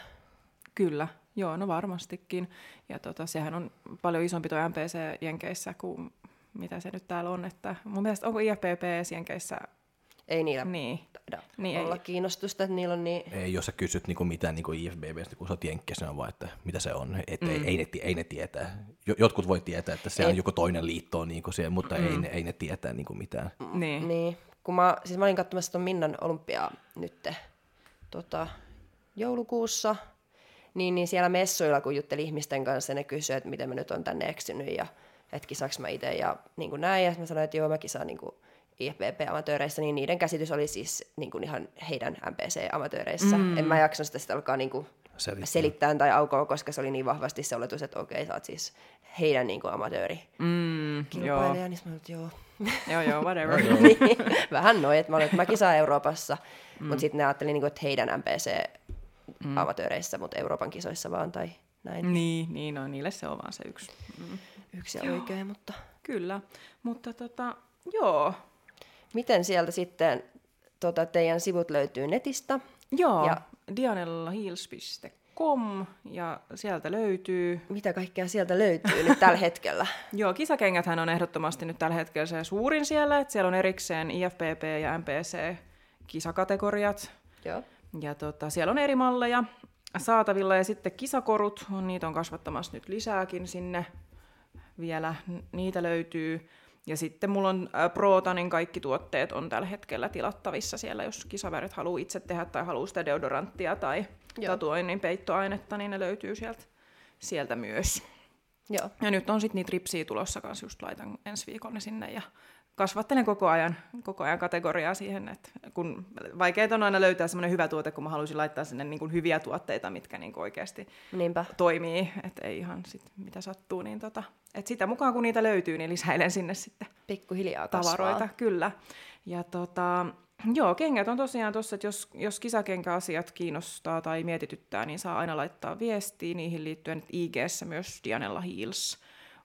[SPEAKER 3] Kyllä, joo, no varmastikin. Ja tota, sehän on paljon isompi tuo MPC Jenkeissä kuin mitä se nyt täällä on. Että mun mielestä onko IFPP Jenkeissä?
[SPEAKER 2] Ei niillä
[SPEAKER 3] Niin.
[SPEAKER 2] taida
[SPEAKER 3] Niin,
[SPEAKER 2] olla
[SPEAKER 3] ei.
[SPEAKER 2] kiinnostusta, että niillä on niin...
[SPEAKER 1] Ei, jos sä kysyt niinku mitään niinku IFBBstä, kun sä oot jenkkeissä, ne on vaan, että mitä se on. Et mm. ei, ei, ne, ti- ei ne tietää. Jo- Jotkut voi tietää, että se on joku toinen liitto, niinku siellä, mutta mm. ei, ne, ei ne tietää niinku mitään.
[SPEAKER 3] Niin.
[SPEAKER 2] Niin, kun mä, siis mä olin katsomassa tuon Minnan olympiaa nyt tota, joulukuussa, niin, niin siellä messuilla, kun jutteli ihmisten kanssa, ne kysyi, että miten mä nyt on tänne eksynyt ja että kisaks mä itse ja niin kuin näin. Ja mä sanoin, että joo, mä kisaan niin kuin IFBB-amatööreissä, niin niiden käsitys oli siis niin kuin ihan heidän MPC-amatööreissä. Mm. En mä jaksanut sitä sitten alkaa niin kuin
[SPEAKER 1] Selittää.
[SPEAKER 2] selittää tai aukoa, koska se oli niin vahvasti se oletus, että okei, sä oot siis heidän niin kuin amatööri
[SPEAKER 3] Mm, joo.
[SPEAKER 2] kilpailija, niin mä olin, että joo.
[SPEAKER 3] joo, joo, whatever. (laughs)
[SPEAKER 2] niin, vähän noin, että mä olin, että mä kisaan Euroopassa, mm. mutta sitten ne ajatteli, niin kuin, että heidän MPC-amatööreissä, mutta Euroopan kisoissa vaan tai näin.
[SPEAKER 3] niin, niin, no niille se on vaan se yksi. Mm.
[SPEAKER 2] Yksi ja oikein, mutta
[SPEAKER 3] Kyllä, mutta tota, joo,
[SPEAKER 2] miten sieltä sitten tota, teidän sivut löytyy netistä.
[SPEAKER 3] Joo,
[SPEAKER 2] Ja-
[SPEAKER 3] dianellaheels.com ja sieltä löytyy.
[SPEAKER 2] Mitä kaikkea sieltä löytyy nyt tällä hetkellä? (laughs)
[SPEAKER 3] Joo, kisakengäthän on ehdottomasti nyt tällä hetkellä se suurin siellä, että siellä on erikseen IFPP ja MPC kisakategoriat.
[SPEAKER 2] Joo.
[SPEAKER 3] Ja tota, siellä on eri malleja saatavilla ja sitten kisakorut, niitä on kasvattamassa nyt lisääkin sinne vielä, niitä löytyy. Ja sitten mulla on ä, Protanin kaikki tuotteet on tällä hetkellä tilattavissa siellä, jos kisavärit haluaa itse tehdä tai haluaa sitä deodoranttia tai
[SPEAKER 2] Joo.
[SPEAKER 3] tatuoinnin peittoainetta, niin ne löytyy sieltä, sieltä myös.
[SPEAKER 2] Joo.
[SPEAKER 3] Ja nyt on sitten niitä ripsiä tulossa kanssa, just laitan ensi viikolla ne sinne ja kasvattelen koko ajan, koko ajan kategoriaa siihen, että kun vaikeaa on aina löytää semmoinen hyvä tuote, kun mä haluaisin laittaa sinne niin kuin hyviä tuotteita, mitkä niin kuin oikeasti
[SPEAKER 2] Niinpä.
[SPEAKER 3] toimii, että ei ihan sit mitä sattuu, niin tota, et sitä mukaan kun niitä löytyy, niin lisäilen sinne sitten
[SPEAKER 2] Pikkuhiljaa kasvaa.
[SPEAKER 3] tavaroita, kyllä. Ja tota, joo, kengät on tosiaan tuossa, että jos, jos kisakenkäasiat kiinnostaa tai mietityttää, niin saa aina laittaa viestiä niihin liittyen. että IGssä myös Dianella Heels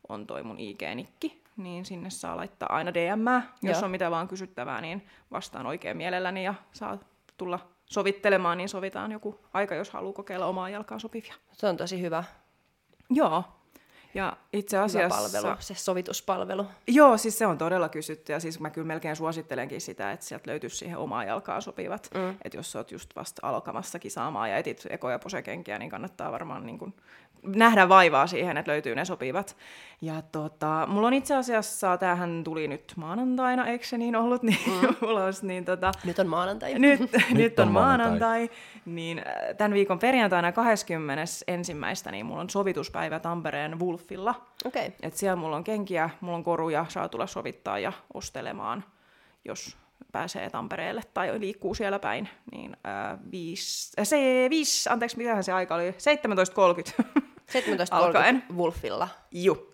[SPEAKER 3] on toi mun IG-nikki, niin sinne saa laittaa aina DM, jos
[SPEAKER 2] Joo.
[SPEAKER 3] on mitä vaan kysyttävää, niin vastaan oikein mielelläni ja saa tulla sovittelemaan, niin sovitaan joku aika, jos haluaa kokeilla omaa jalkaa sopivia.
[SPEAKER 2] Se on tosi hyvä,
[SPEAKER 3] Joo. Ja itse
[SPEAKER 2] hyvä
[SPEAKER 3] asiassa...
[SPEAKER 2] palvelu, se sovituspalvelu.
[SPEAKER 3] Joo, siis se on todella kysytty ja siis mä kyllä melkein suosittelenkin sitä, että sieltä löytyisi siihen omaa jalkaa sopivat. Mm. Että jos sä oot just vasta alkamassa kisaamaan ja etit ekoja posekenkiä, niin kannattaa varmaan niin kuin nähdä vaivaa siihen, että löytyy ne sopivat. Ja tota, mulla on itse asiassa, tämähän tuli nyt maanantaina, eikö se niin ollut, (laughs) niin mm. ulos, niin tota,
[SPEAKER 2] Nyt on maanantai. (laughs)
[SPEAKER 3] nyt, nyt on
[SPEAKER 1] on
[SPEAKER 3] maanantai,
[SPEAKER 1] maanantai.
[SPEAKER 3] niin äh, tämän viikon perjantaina 21. niin mulla on sovituspäivä Tampereen Wolfilla.
[SPEAKER 2] Okei. Okay.
[SPEAKER 3] Et siellä mulla on kenkiä, mulla on koruja, saa tulla sovittaa ja ostelemaan, jos pääsee Tampereelle tai liikkuu siellä päin. Niin ää, viisi, äh, se viisi, anteeksi, mitähän se aika oli? 17.30. (laughs) Alkaen.
[SPEAKER 2] 17.30 Wolfilla.
[SPEAKER 3] Ju,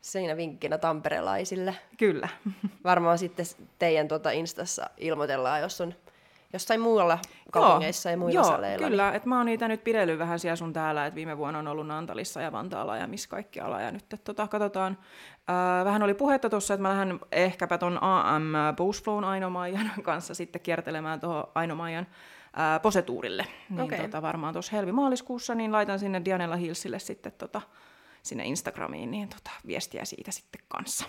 [SPEAKER 2] Siinä vinkkinä tamperelaisille.
[SPEAKER 3] kyllä.
[SPEAKER 2] Varmaan sitten teidän tuota Instassa ilmoitellaan, jos on jossain muualla kaupungeissa ja muilla
[SPEAKER 3] joo,
[SPEAKER 2] saleilla. niin-
[SPEAKER 3] kyllä. Et mä oon niitä nyt pidellyt vähän siellä sun täällä, että viime vuonna on ollut Nantalissa ja Vantaalla ja missä kaikkialla. Ja nyt et, tota, katsotaan. Ää, vähän oli puhetta tuossa, että mä lähden ehkäpä ton AM Boostflown Ainomaijan (laughs) kanssa sitten kiertelemään tuohon Ainomaijan ää, posetuurille. Niin
[SPEAKER 2] Okei.
[SPEAKER 3] tota, varmaan tuossa helmimaaliskuussa, niin laitan sinne Dianella Hillsille sitten tota, sinne Instagramiin niin tota, viestiä siitä sitten kanssa.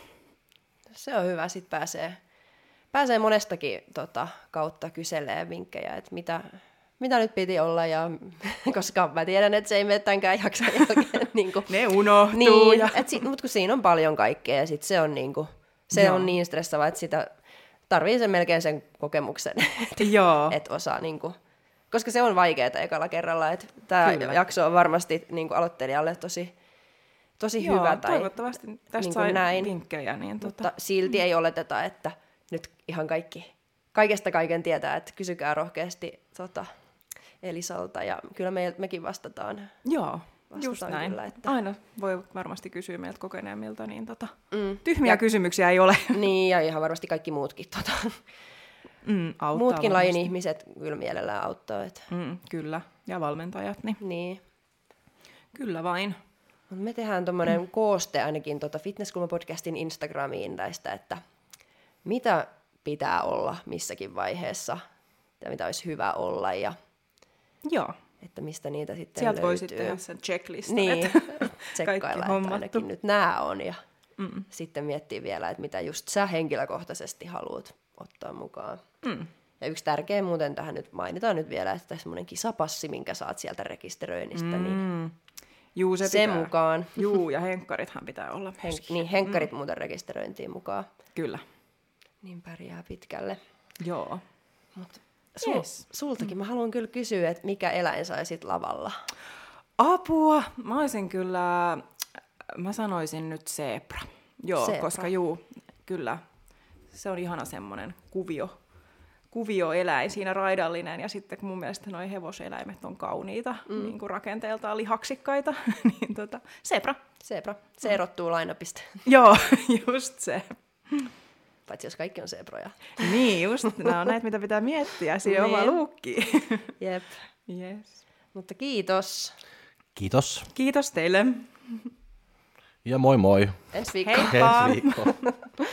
[SPEAKER 2] Se on hyvä, sitten pääsee, pääsee monestakin tota, kautta kyselee vinkkejä, että mitä, mitä nyt piti olla, ja, (laughs) koska mä tiedän, että se ei mene tämänkään jakson (laughs) jälkeen. niin kuin,
[SPEAKER 3] Ne unohtuu.
[SPEAKER 2] niin,
[SPEAKER 3] ja...
[SPEAKER 2] et sit, mutta kun siinä on paljon kaikkea, ja sit se on, niin kuin, se
[SPEAKER 3] Joo.
[SPEAKER 2] on niin stressaavaa, että sitä tarvii sen melkein sen kokemuksen, (laughs) että et osaa, niin kuin, koska se on vaikeaa ekalla kerralla, että tämä jakso on varmasti niin kuin aloittelijalle tosi, tosi
[SPEAKER 3] Joo,
[SPEAKER 2] hyvä. Tai,
[SPEAKER 3] toivottavasti tästä
[SPEAKER 2] niin
[SPEAKER 3] sai
[SPEAKER 2] näin.
[SPEAKER 3] vinkkejä. Niin tota,
[SPEAKER 2] mutta silti ei oleteta, että nyt ihan kaikki, kaikesta kaiken tietää, että kysykää rohkeasti tota, Elisalta ja kyllä me, mekin vastataan.
[SPEAKER 3] Joo,
[SPEAKER 2] Vastataan
[SPEAKER 3] just näin.
[SPEAKER 2] kyllä, että-
[SPEAKER 3] Aina voi varmasti kysyä meiltä kokeneemmilta, niin tota,
[SPEAKER 2] Mm.
[SPEAKER 3] tyhmiä kysymyksiä ei ole. (laughs)
[SPEAKER 2] Niin, ja ihan varmasti kaikki muutkin. Tota,
[SPEAKER 3] Mm, auttaa
[SPEAKER 2] muutkin
[SPEAKER 3] varmasti.
[SPEAKER 2] lajin ihmiset kyllä mielellään auttaa. Et,
[SPEAKER 3] Mm, kyllä, ja valmentajat, niin
[SPEAKER 2] niin.
[SPEAKER 3] kyllä vain.
[SPEAKER 2] Me tehdään tuommoinen kooste ainakin tota Fitnesskulma-podcastin Instagramiin näistä, että mitä pitää olla missäkin vaiheessa, ja mitä olisi hyvä olla, ja
[SPEAKER 3] Joo,
[SPEAKER 2] että mistä niitä sitten
[SPEAKER 3] sieltä
[SPEAKER 2] löytyy.
[SPEAKER 3] voi sitten tehdä sen checklistan,
[SPEAKER 2] Niin,
[SPEAKER 3] että
[SPEAKER 2] tsekkailla, (laughs) että ainakin nyt nämä on ja
[SPEAKER 3] Mm.
[SPEAKER 2] sitten miettiä vielä, että mitä just sä henkilökohtaisesti haluat ottaa mukaan.
[SPEAKER 3] Mm.
[SPEAKER 2] Ja yksi tärkeä muuten tähän nyt mainitaan nyt vielä, että semmoinen kisapassi, minkä saat sieltä rekisteröinnistä, mm. niin
[SPEAKER 3] Mm. Juu, se
[SPEAKER 2] sen
[SPEAKER 3] pitää.
[SPEAKER 2] mukaan,
[SPEAKER 3] Juu, ja henkkarithan pitää olla
[SPEAKER 2] hen,
[SPEAKER 3] myöskin.
[SPEAKER 2] niin henkkarit muuten rekisteröintiin mukaan,
[SPEAKER 3] Kyllä,
[SPEAKER 2] niin pärjää pitkälle.
[SPEAKER 3] joo.
[SPEAKER 2] Mut sul,
[SPEAKER 3] Yes.
[SPEAKER 2] sultakin mä haluan kyllä kysyä, että mikä eläin saisit lavalla?
[SPEAKER 3] Apua! Mä olisin kyllä, mä sanoisin nyt zebra. Joo,
[SPEAKER 2] Zebra.
[SPEAKER 3] koska juu, kyllä, se on ihana semmoinen kuvio, kuvioeläin siinä raidallinen. Ja sitten mun mielestä nuo hevoseläimet on kauniita, mm. niin kuin rakenteeltaan lihaksikkaita, (laughs) niin tota, zebra.
[SPEAKER 2] Zebra. Se erottuu lainapiste.
[SPEAKER 3] Joo, (laughs) just se.
[SPEAKER 2] Paitsi jos kaikki on zebroja.
[SPEAKER 3] Niin just, nämä on näitä, mitä pitää miettiä siihen
[SPEAKER 2] Niin.
[SPEAKER 3] omaan luukkiin.
[SPEAKER 2] Jep.
[SPEAKER 3] yes.
[SPEAKER 2] Mutta kiitos.
[SPEAKER 1] Kiitos.
[SPEAKER 3] Kiitos teille.
[SPEAKER 1] Ja moi moi.
[SPEAKER 2] Ensi viikolla.
[SPEAKER 3] Heippa!
[SPEAKER 1] Ensi viikkoon. (laughs)